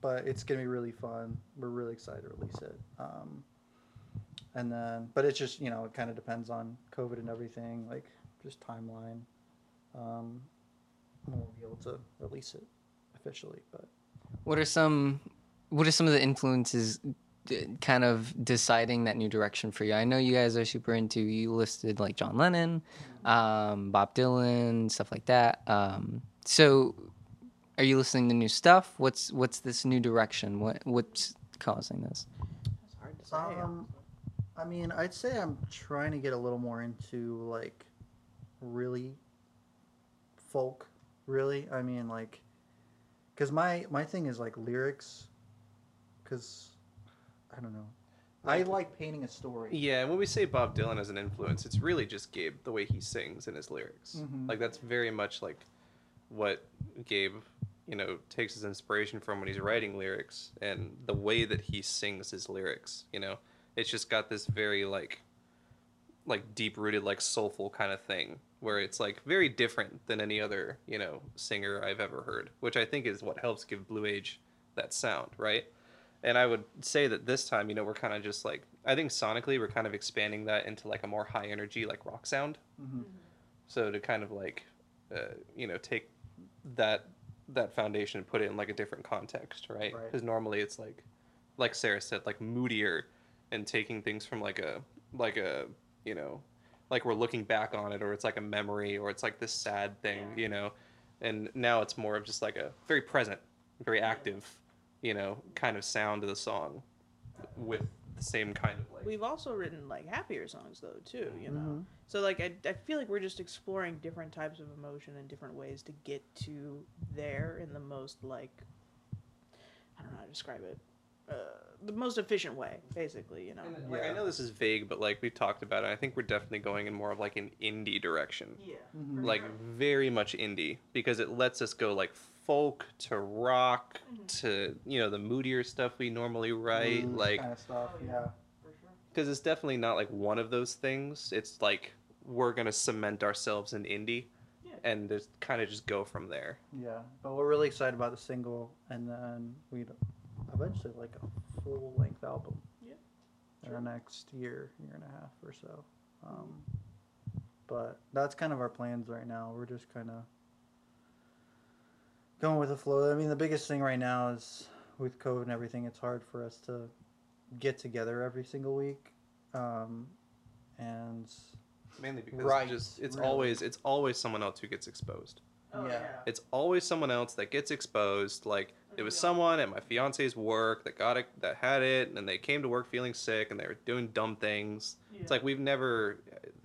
but it's gonna be really fun. We're really excited to release it. Um, and then, but it's just you know it kind of depends on COVID and everything, like just timeline. Um, we'll be able to release it officially, but. What are some What are some of the influences? D- Kind of deciding that new direction for you. I know you guys are super into. You listed like John Lennon, um, Bob Dylan, stuff like that. Um, so, are you listening to new stuff? What's What's this new direction? What What's causing this? it's hard to say Um, I mean, I'd say I'm trying to get a little more into like really folk. Really, I mean, like, because my my thing is like lyrics. Because I don't know, I Like- painting a story. Yeah, and when we say Bob Dylan as an influence, it's really just Gabe, the way he sings in his lyrics. Mhm. Like that's very much like what Gabe, you know, takes his inspiration from when he's writing lyrics and the way that he sings his lyrics, you know. It's just got this very like like deep rooted like soulful kind of thing where it's like very different than any other, you know, singer I've ever heard, which I think is what helps give Blue Age that sound, right? And I would say that this time, you know, we're kind of just like I think sonically we're kind of expanding that into like a more high energy like rock sound. Mhm. So to kind of like, uh, you know, take that that foundation and put it in like a different context, right? Right. Because normally it's like, like Sarah said, like moodier, and taking things from like a like a you know, like we're looking back on it or it's like a memory or it's like this sad thing Yeah. you know and now it's more of just like a very present very active you know kind of sound to the song with the same kind of like We've also written like happier songs though too, you know. Mhm. So like I, I feel like we're just exploring different types of emotion and different ways to get to there in the most like I don't know how to describe it. Uh, the most efficient way, basically, you know. And, like, I know this is vague, but like we've talked about it, I think we're definitely going in more of like an indie direction. Yeah. Mhm. Like very much indie because it lets us go like folk to rock to you know the moodier stuff we normally write Blues like kind of stuff. Yeah. yeah. For sure. because it's definitely not like one of those things. It's like we're gonna cement ourselves in indie, Yeah. and just kind of just go from there. Yeah, but we're really excited about the single, and then we'd eventually like a full length album. Yeah, In the next year, year and a half or so. Um, but that's kind of our plans right now. We're just kind of going with the flow. I mean, the biggest thing right now is with COVID and everything. It's hard for us to get together every single week, um, and Mainly because Right, it's just it's really. always it's always someone else who gets exposed. Oh, Yeah. yeah. It's always someone else that gets exposed. Like it was Yeah. someone at my fiance's work that got it, that had it, and they came to work feeling sick, and they were doing dumb things. Yeah. It's like we've never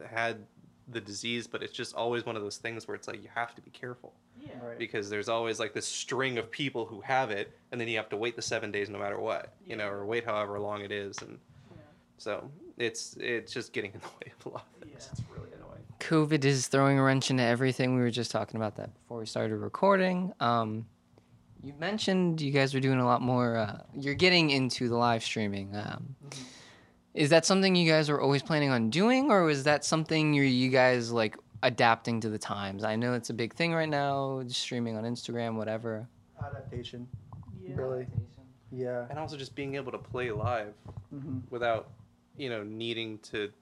had the disease, but it's just always one of those things where it's like you have to be careful Yeah. Right. because there's always like this string of people who have it, and then you have to wait the seven days no matter what, you know, or wait however long it is, and Yeah. so it's it's just getting in the way of a lot of things. Yeah. It's really annoying. COVID is throwing a wrench into everything. We were just talking about that before we started recording. Um, you mentioned you guys are doing a lot more. Uh, you're getting into the live streaming. Um, Is that something you guys were always planning on doing, or was that something you you guys like adapting to the times? I know it's a big thing right now, just streaming on Instagram, whatever. Adaptation, Yeah. really. Yeah. And also just being able to play live hmm without, you know, needing to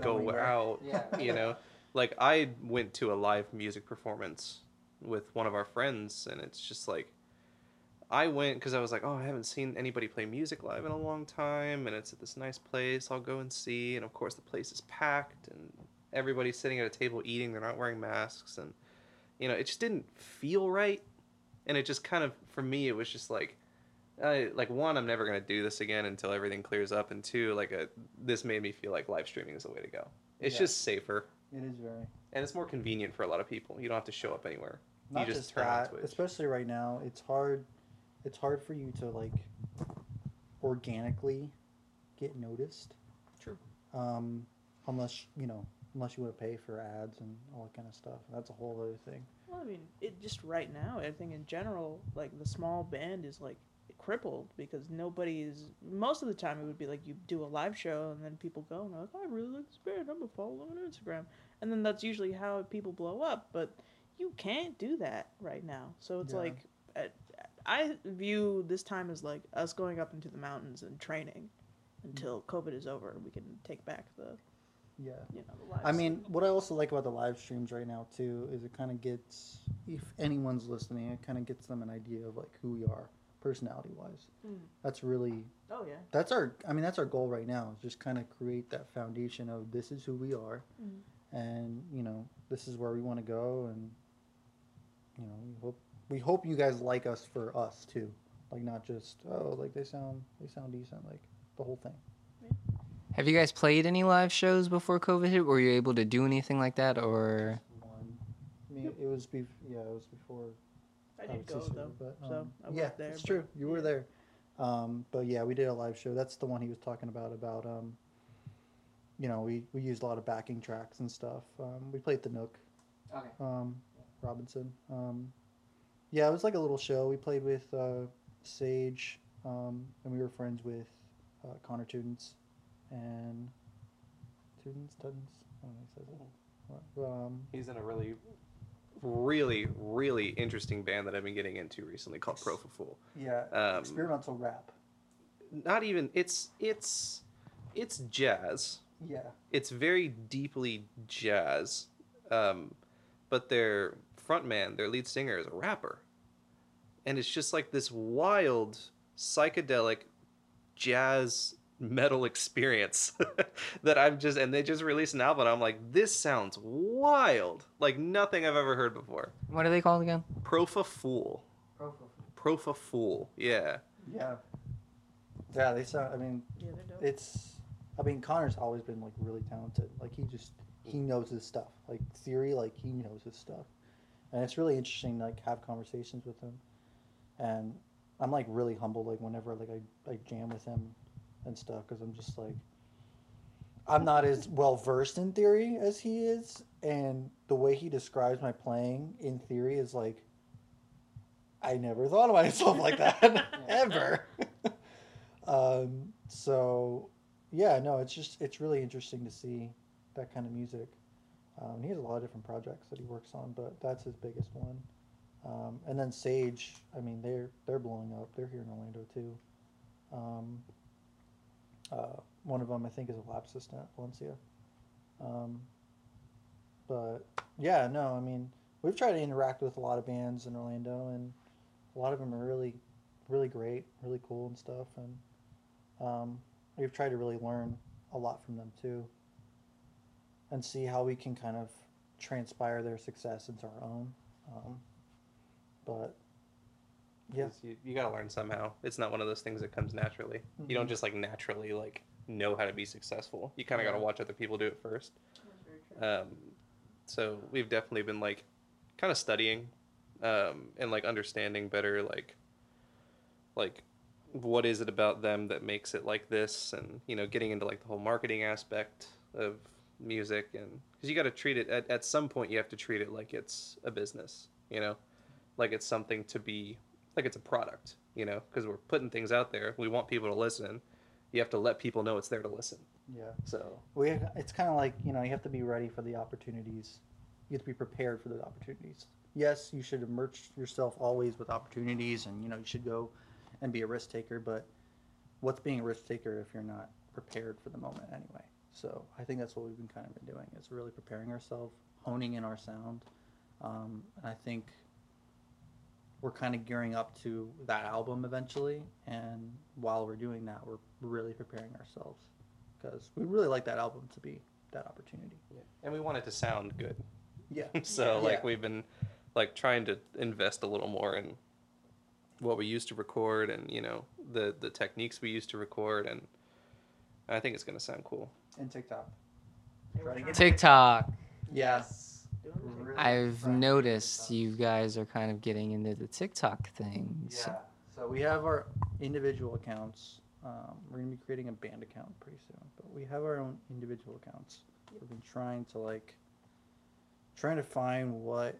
go anywhere. out. Yeah. You know, like I went to a live music performance with one of our friends, and it's just like, I went because I was like, oh, I haven't seen anybody play music live in a long time, and it's at this nice place. I'll go and see, and of course the place is packed, and everybody's sitting at a table eating. They're not wearing masks, and you know, it just didn't feel right, and it just kind of for me, it was just like. I, like one, I'm never gonna do this again until everything clears up, and two, like a, this made me feel like live streaming is the way to go. It's Yeah. just safer It is very. and it's more convenient for a lot of people. You don't have to show up anywhere. Not you just, just, turn that, especially right now, it's hard. It's hard for you to like organically get noticed. True. Um, unless you know, unless you want to pay for ads and all that kind of stuff. That's a whole other thing. Well, I mean, it just right now. I think in general, like the small band is like crippled because nobody is. Most of the time, it would be like you do a live show and then people go and like, "I really like this band. I'm gonna follow them on Instagram," and then that's usually how people blow up. But you can't do that right now. So it's Yeah. like, I, I view this time as like us going up into the mountains and training mm. until COVID is over. We can take back the, Yeah. you know, the live. I mean, what I also like about the live streams right now too is it kind of gets, if anyone's listening, it kind of gets them an idea of like who we are, personality wise. Mm. That's really oh yeah. that's our. I mean, that's our goal right now. Is just kind of create that foundation of this is who we are, Mhm. and you know this is where we want to go, and you know we hope we hope you guys like us for us too, like not just oh like they sound they sound decent, like the whole thing. Have you guys played any live shows before COVID hit? Were you able to do anything like that, or One, I mean, it was be yeah, it was before I would did go though. but, so um, I was yeah, there. it's but- true. You were there. Um, but yeah, we did a live show. That's the one he was talking about. About um, you know, we we used a lot of backing tracks and stuff. Um, we played the Nook. Okay. Um, Robinson. Um, yeah, it was like a little show. We played with uh, Sage, um, and we were friends with uh, Connor Tudens and Tudens Tudens. I don't know he says it. Um, He's in a really, really, really interesting band that I've been getting into recently called Pro for Fool. yeah, Um, experimental rap. Not even it's it's it's jazz. Yeah. It's very deeply jazz, um, but their frontman, their lead singer, is a rapper, and it's just like this wild psychedelic jazz metal experience that I'm just and they just released an album and I'm like this sounds wild like nothing I've ever heard before. What are they called again? Profa Fool. Profa Fool. Yeah. Yeah. Yeah, they sound. I mean, Yeah, it's. I mean, Connor's always been like really talented. Like he just he knows his stuff. Like theory, like he knows his stuff, and it's really interesting to like have conversations with him. And I'm like really humble like whenever like I I jam with him and stuff because I'm just like I'm not as well versed in theory as he is, and the way he describes my playing in theory is like I never thought of myself like that ever. um, so yeah, no, it's just it's really interesting to see that kind of music. Um, he has a lot of different projects that he works on, but that's his biggest one. Um, and then Sage, I mean, they're they're blowing up. They're here in Orlando too. Um, uh, one of them, I think, is a lab assistant at Valencia. Um, but yeah, no, I mean, we've tried to interact with a lot of bands in Orlando, and a lot of them are really, really great, really cool and stuff. And um, we've tried to really learn a lot from them too, and see how we can kind of transpire their success into our own. Um, but yeah, 'Cause You, you gotta learn somehow. It's not one of those things that comes naturally. You don't Mhm. just like naturally like know how to be successful. You kind of gotta watch other people do it first. That's very true. Um, so we've definitely been like kind of studying um, and like understanding better like like what is it about them that makes it like this and you know getting into like the whole marketing aspect of music and because you got to treat it at, at some point you have to treat it like it's a business you know like it's something to be like it's a product you know because we're putting things out there we want people to listen you have to let people know it's there to listen yeah. so We it's kind of like you know you have to be ready for the opportunities. You have to be prepared for those opportunities. Yes, you should immerse yourself always with opportunities, and you know you should go and be a risk taker. But what's being a risk taker if you're not prepared for the moment anyway? So I think that's what we've been kind of been doing is really preparing ourselves, honing in our sound, um, and I think we're kind of gearing up to that album eventually. And while we're doing that, we're really preparing ourselves because we really like that album to be that opportunity. and we want it to sound good Yeah. so Yeah. like we've been like trying to invest a little more in what we used to record and you know the the techniques we used to record and I think it's gonna sound cool. And TikTok. They were Try to trying get TikTok. Yes. Doing the thing. Really I've noticed you guys are kind of getting into the TikTok thing. so- Yeah. So we have our individual accounts. Um, we're gonna be creating a band account pretty soon, but we have our own individual accounts. We've been trying to like, trying to find what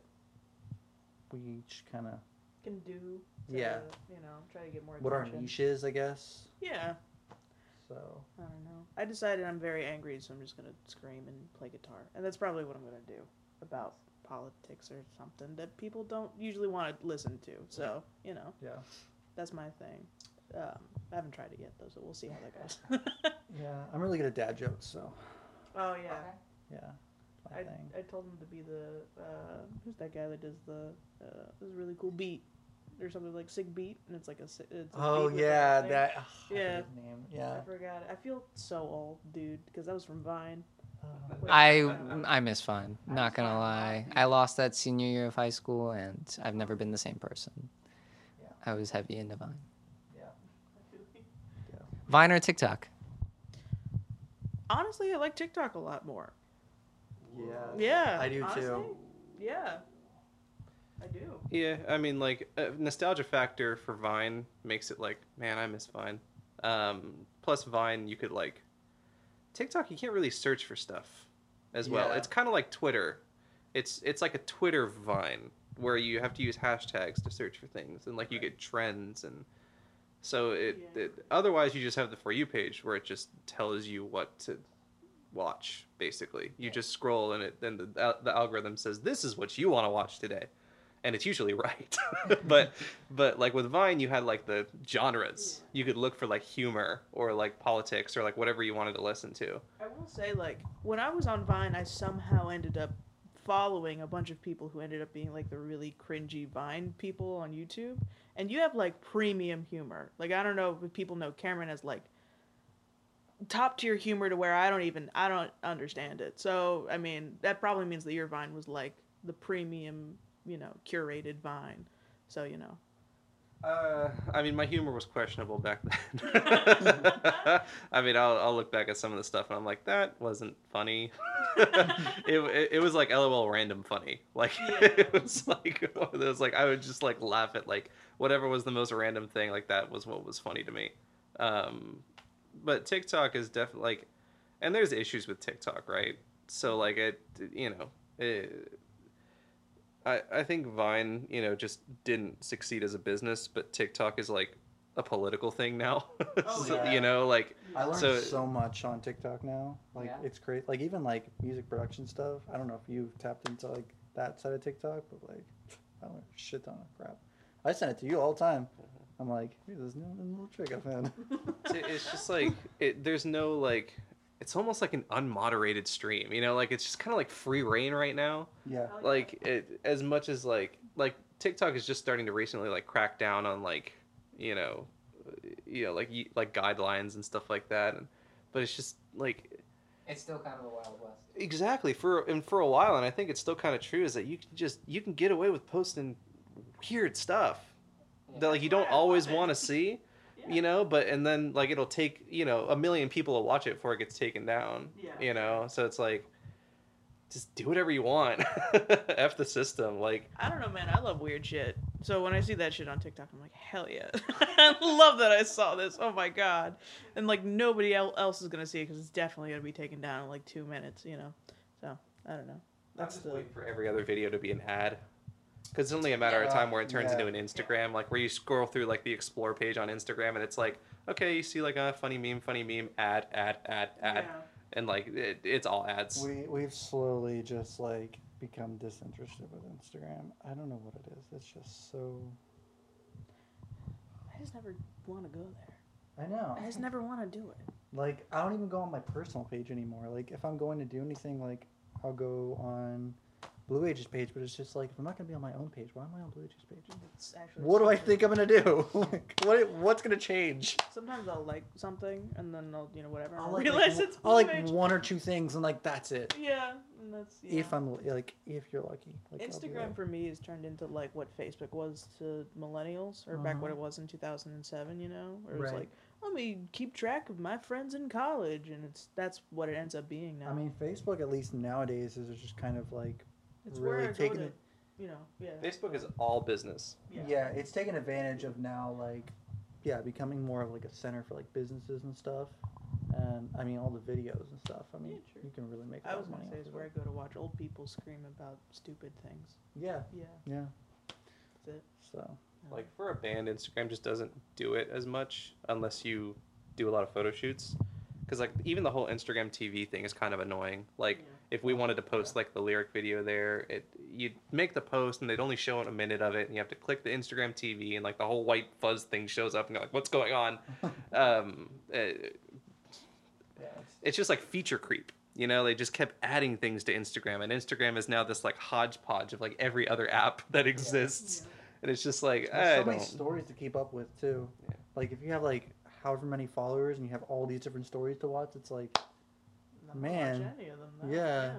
we each kind of Can do. Yeah. You know, try to get more. what our attention. niche is, I guess. Yeah. So I don't know. I decided I'm very angry, so I'm just gonna scream and play guitar, and that's probably what I'm gonna do about politics or something that people don't usually want to listen to. So you know, yeah, that's my thing. Um, I haven't tried it yet though, so we'll see how that goes. yeah. I'm really good at dad jokes, so oh yeah. yeah, I, thing. I told him to be the uh, who's that guy that does the uh, this really cool beat or something like sick beat and it's like a it's a Oh beat yeah, a that. ugh, I Yeah. forget his name. Yeah. I forgot it. I feel so old, dude, because that was from Vine. I I miss Vine. Not gonna lie, I lost that senior year of high school, and I've never been the same person. I was heavy into Vine. yeah. Vine or TikTok? Honestly, I like TikTok a lot more. Yeah. Yeah, I do honestly, too. Yeah, I do. Yeah, I mean like uh, nostalgia factor for Vine makes it like man I miss Vine. Um, plus Vine you could like TikTok you can't really search for stuff as well. Yeah. It's kind of like Twitter. It's it's like a Twitter Vine where you have to use hashtags to search for things and like you get trends and so it, Yeah. it otherwise you just have the for you page where it just tells you what to watch basically you just scroll and it then the, the algorithm says this is what you want to watch today and it's usually right but but like with vine you had like the genres you could look for like humor or like politics or like whatever you wanted to listen to I will say, like, when I was on Vine, I somehow ended up following a bunch of people who ended up being like the really cringy Vine people on YouTube. And you have like premium humor. Like, I don't know if people know Cameron as like top tier humor to where I don't even I don't understand it. So I mean that probably means that your Vine was like the premium, you know, curated Vine. So you know, Uh, I mean, my humor was questionable back then. I mean, I'll, I'll look back at some of the stuff and I'm like, that wasn't funny. it, it, it was like LOL random funny. Like it was like one of those like I would just like laugh at like whatever was the most random thing. Like that was what was funny to me. Um, but TikTok is definitely like, and there's issues with TikTok, right? So like it, you know, it, I, I think Vine, you know, just didn't succeed as a business, but TikTok is like a political thing now. Oh, so, yeah. You know, like I learned So- so, much on TikTok now. Like Yeah. it's great. Like even like music production stuff. I don't know if you've tapped into like that side of TikTok, but like I learned a shit ton of crap. I send it to you all the time. Mm-hmm. I'm like, here's this new little trick I found. it's- it's just like it, there's no like it's almost like an unmoderated stream you know like it's just kind of like free reign right now oh, yeah. like it as much as like like tiktok is just starting to recently like crack down on like you know you know like like guidelines and stuff like that and but it's just like It's still kind of a wild west. exactly for and for a while and i think it's still kind of true is that you can just you can get away with posting weird stuff that like you don't That's why I always want to see you know but and then like it'll take you know a million people to watch it before it gets taken down Yeah. you know so it's like just do whatever you want f the system like I don't know, man. I love weird shit. So when I see that shit on TikTok, I'm like, hell yeah! I love that I saw this. Oh my god! And like nobody else is gonna see it because it's definitely gonna be taken down in like two minutes. You know. So I don't know. that's just the waiting for every other video to be an ad because it's only a matter of time where it turns yeah. into an instagram like where you scroll through like the explore page on instagram and it's like okay you see like a funny meme funny meme ad ad ad ad and like it, it's all ads We we've slowly just like become disinterested with Instagram. I don't know what it is. It's just so. I just never want to go there. I know. I just never want to do it. Like I don't even go on my personal page anymore. Like if I'm going to do anything, like I'll go on Blue Ages page, but it's just like if I'm not gonna be on my own page, why am I on Blue Ages page? It's actually. What do I think I'm gonna do? Like, what what's gonna change? Sometimes I'll like something and then I'll you know whatever. I'll I'll like, realize like, it's I'll like page. one or two things and like that's it. Yeah, and that's yeah. If I'm like if you're lucky. Like, Instagram for me has turned into like what Facebook was to millennials, or back Uh-huh. what it was in 2007. You know, where it was Right. like, let me keep track of my friends in college, and it's that's what it ends up being now. I mean, Facebook at least nowadays is just kind of like it's really where I go taking to, it- you know, yeah, facebook is all business yeah. yeah, it's taken advantage of now like yeah becoming more of like a center for like businesses and stuff. And I mean all the videos and stuff. I mean Yeah, you can really make. a I lot was gonna say off is where I go to watch old people scream about stupid things. Yeah, Yeah, yeah. that's it. So like for a band instagram just doesn't do it as much unless you do a lot of photo shoots because like even the whole instagram tv thing is kind of annoying like Yeah. If we wanted to post like the lyric video there it you'd make the post and they'd only show it a minute of it and you have to click the instagram tv and like the whole white fuzz thing shows up and you're like what's going on? Um uh, yeah, it's- just like feature creep you know? They just kept adding things to instagram and instagram is now this like hodgepodge of like every other app that exists and it's just like There's I so many don't- stories to keep up with too. Yeah. Like if you have like however many followers and you have all these different stories to watch, it's like Man. watch any of them. though. Yeah.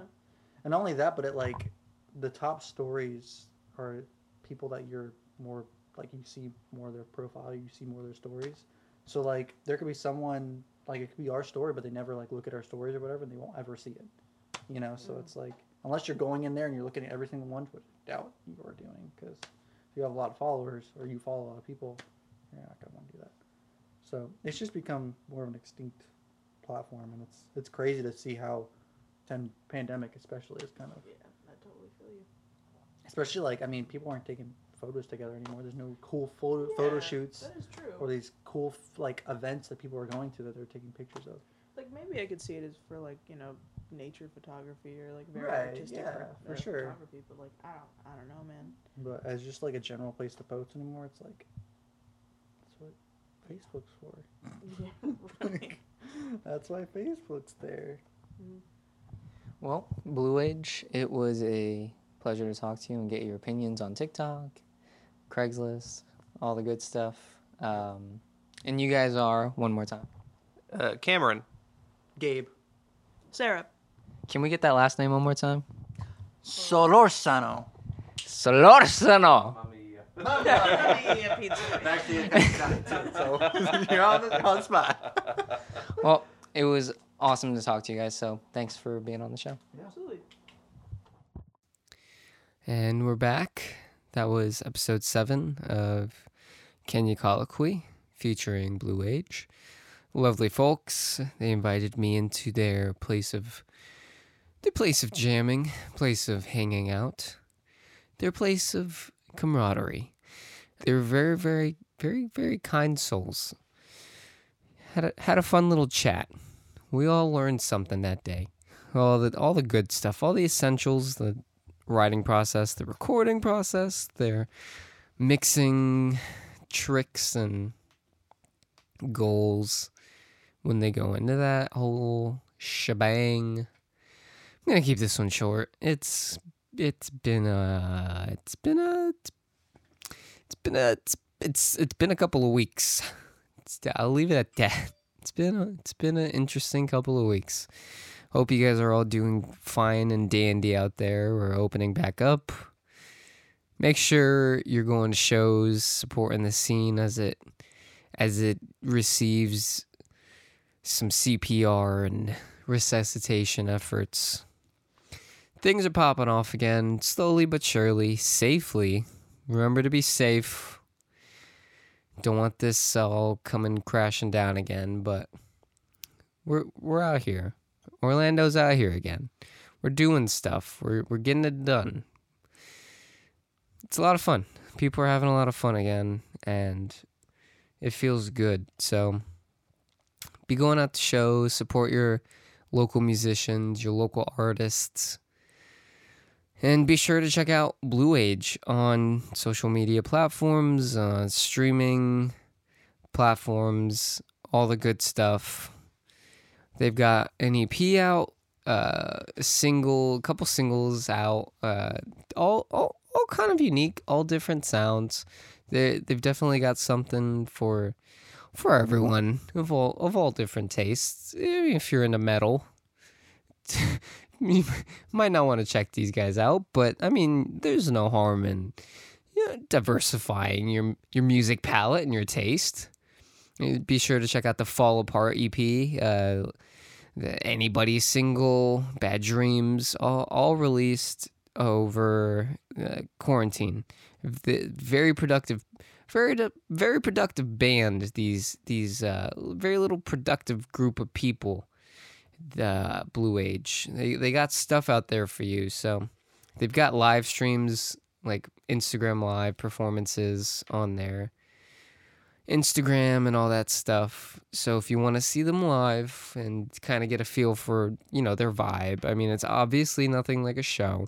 and not only that, but it like the top stories are people that you're more like you see more of their profile, you see more of their stories. So like there could be someone like it could be our story, but they never like look at our stories or whatever, and they won't ever see it. You know, so Mm. it's like unless you're going in there and you're looking at every single one, which I doubt you are doing, because if you have a lot of followers or you follow a lot of people, you're not gonna want to do that. So it's just become more of an extinct platform, and it's it's crazy to see how, ten pandemic especially is kind of Yeah, I totally feel you. especially like I mean people aren't taking photos together anymore. There's no cool photo photo shoots That is true. or these cool like events that people are going to that they're taking pictures of. like maybe I could see it as for like you know nature photography or like very Right, artistic yeah, for uh, sure. photography, but like I don't I don't know, man. But as just like a general place to post anymore, it's like that's what Facebook's for. yeah, right. That's why Facebook's there. Well, Blue Age, it was a pleasure to talk to you and get your opinions on TikTok, Craigslist, all the good stuff. Um, and you guys are one more time. uh, cameron Gabe. Sarah. Can we get that last name one more time? Solorzano. Solorzano. Yeah, pizza. so you're on the, you're on the spot. Well, it was awesome to talk to you guys. So thanks for being on the show. Absolutely. And we're back. That was episode seven of Kenya Colloquy featuring Blue Age. Lovely folks. They invited me into their place of their place of jamming, place of hanging out, their place of camaraderie. They were very, very, very, very kind souls. Had a had a fun little chat. We all learned something that day. All the all the good stuff, all the essentials, the writing process, the recording process, their mixing tricks and goals when they go into that whole shebang. I'm gonna keep this one short. It's it's been a it's been a it's been a it's it's, it's been a couple of weeks. It's, I'll leave it at that. It's been a, it's been an interesting couple of weeks. Hope you guys are all doing fine and dandy out there. We're opening back up. Make sure you're going to shows, supporting the scene as it as it receives some CPR and resuscitation efforts. Things are popping off again, slowly but surely, safely. Remember to be safe. Don't want this all coming crashing down again, but we're we're out here. Orlando's out here again. We're doing stuff. We're we're getting it done. It's a lot of fun. People are having a lot of fun again, and it feels good. So be going out to shows, support your local musicians, your local artists. And be sure to check out Blue Age on social media platforms, uh, streaming platforms, all the good stuff. They've got an EP out, uh, a single, a couple singles out, uh, all, all, all kind of unique, all different sounds. They they've definitely got something for for everyone of all of all different tastes. If you're into metal, you might not want to check these guys out, but I mean, there's no harm in you know, diversifying your your music palette and your taste. Be sure to check out the Fall Apart EP, uh, the Anybody single, Bad Dreams, all all released over uh, quarantine. The very productive, very very productive band. These these uh, very little productive group of people the Blue Age. They they got stuff out there for you. So they've got live streams like Instagram live performances on their Instagram and all that stuff. So if you want to see them live and kind of get a feel for, you know, their vibe. I mean, it's obviously nothing like a show.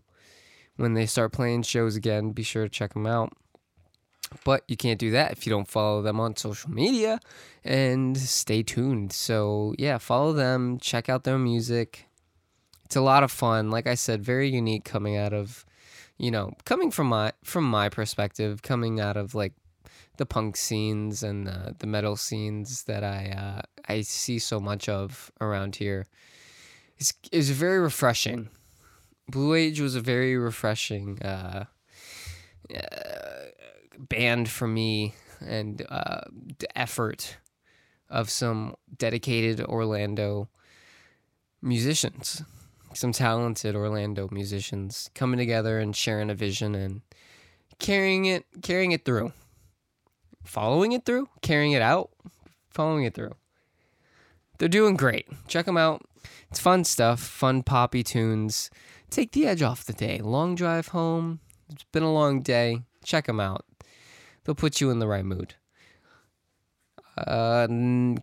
When they start playing shows again, be sure to check them out. But you can't do that if you don't follow them on social media and stay tuned. So, yeah, follow them, check out their music. It's a lot of fun. Like I said, very unique coming out of, you know, coming from my from my perspective, coming out of like the punk scenes and the, the metal scenes that I uh, I see so much of around here. It's it's very refreshing. Blue Age was a very refreshing uh, uh, band for me and uh, the effort of some dedicated Orlando musicians, some talented Orlando musicians coming together and sharing a vision and carrying it, carrying it through, following it through, carrying it out, following it through. They're doing great. Check them out. It's fun stuff, fun poppy tunes. Take the edge off the day. Long drive home. It's been a long day. Check them out. They'll put you in the right mood. A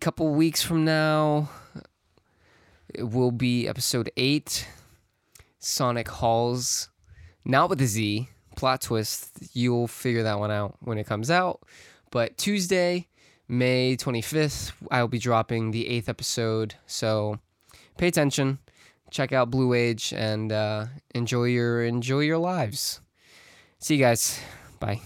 couple weeks from now, it will be episode eight. Sonic Halls, not with a Z. Plot twist. You'll figure that one out when it comes out. But Tuesday, May 25th, I'll be dropping the eighth episode. So pay attention, check out Blue Age, and uh, enjoy your enjoy your lives. See you guys. Bye.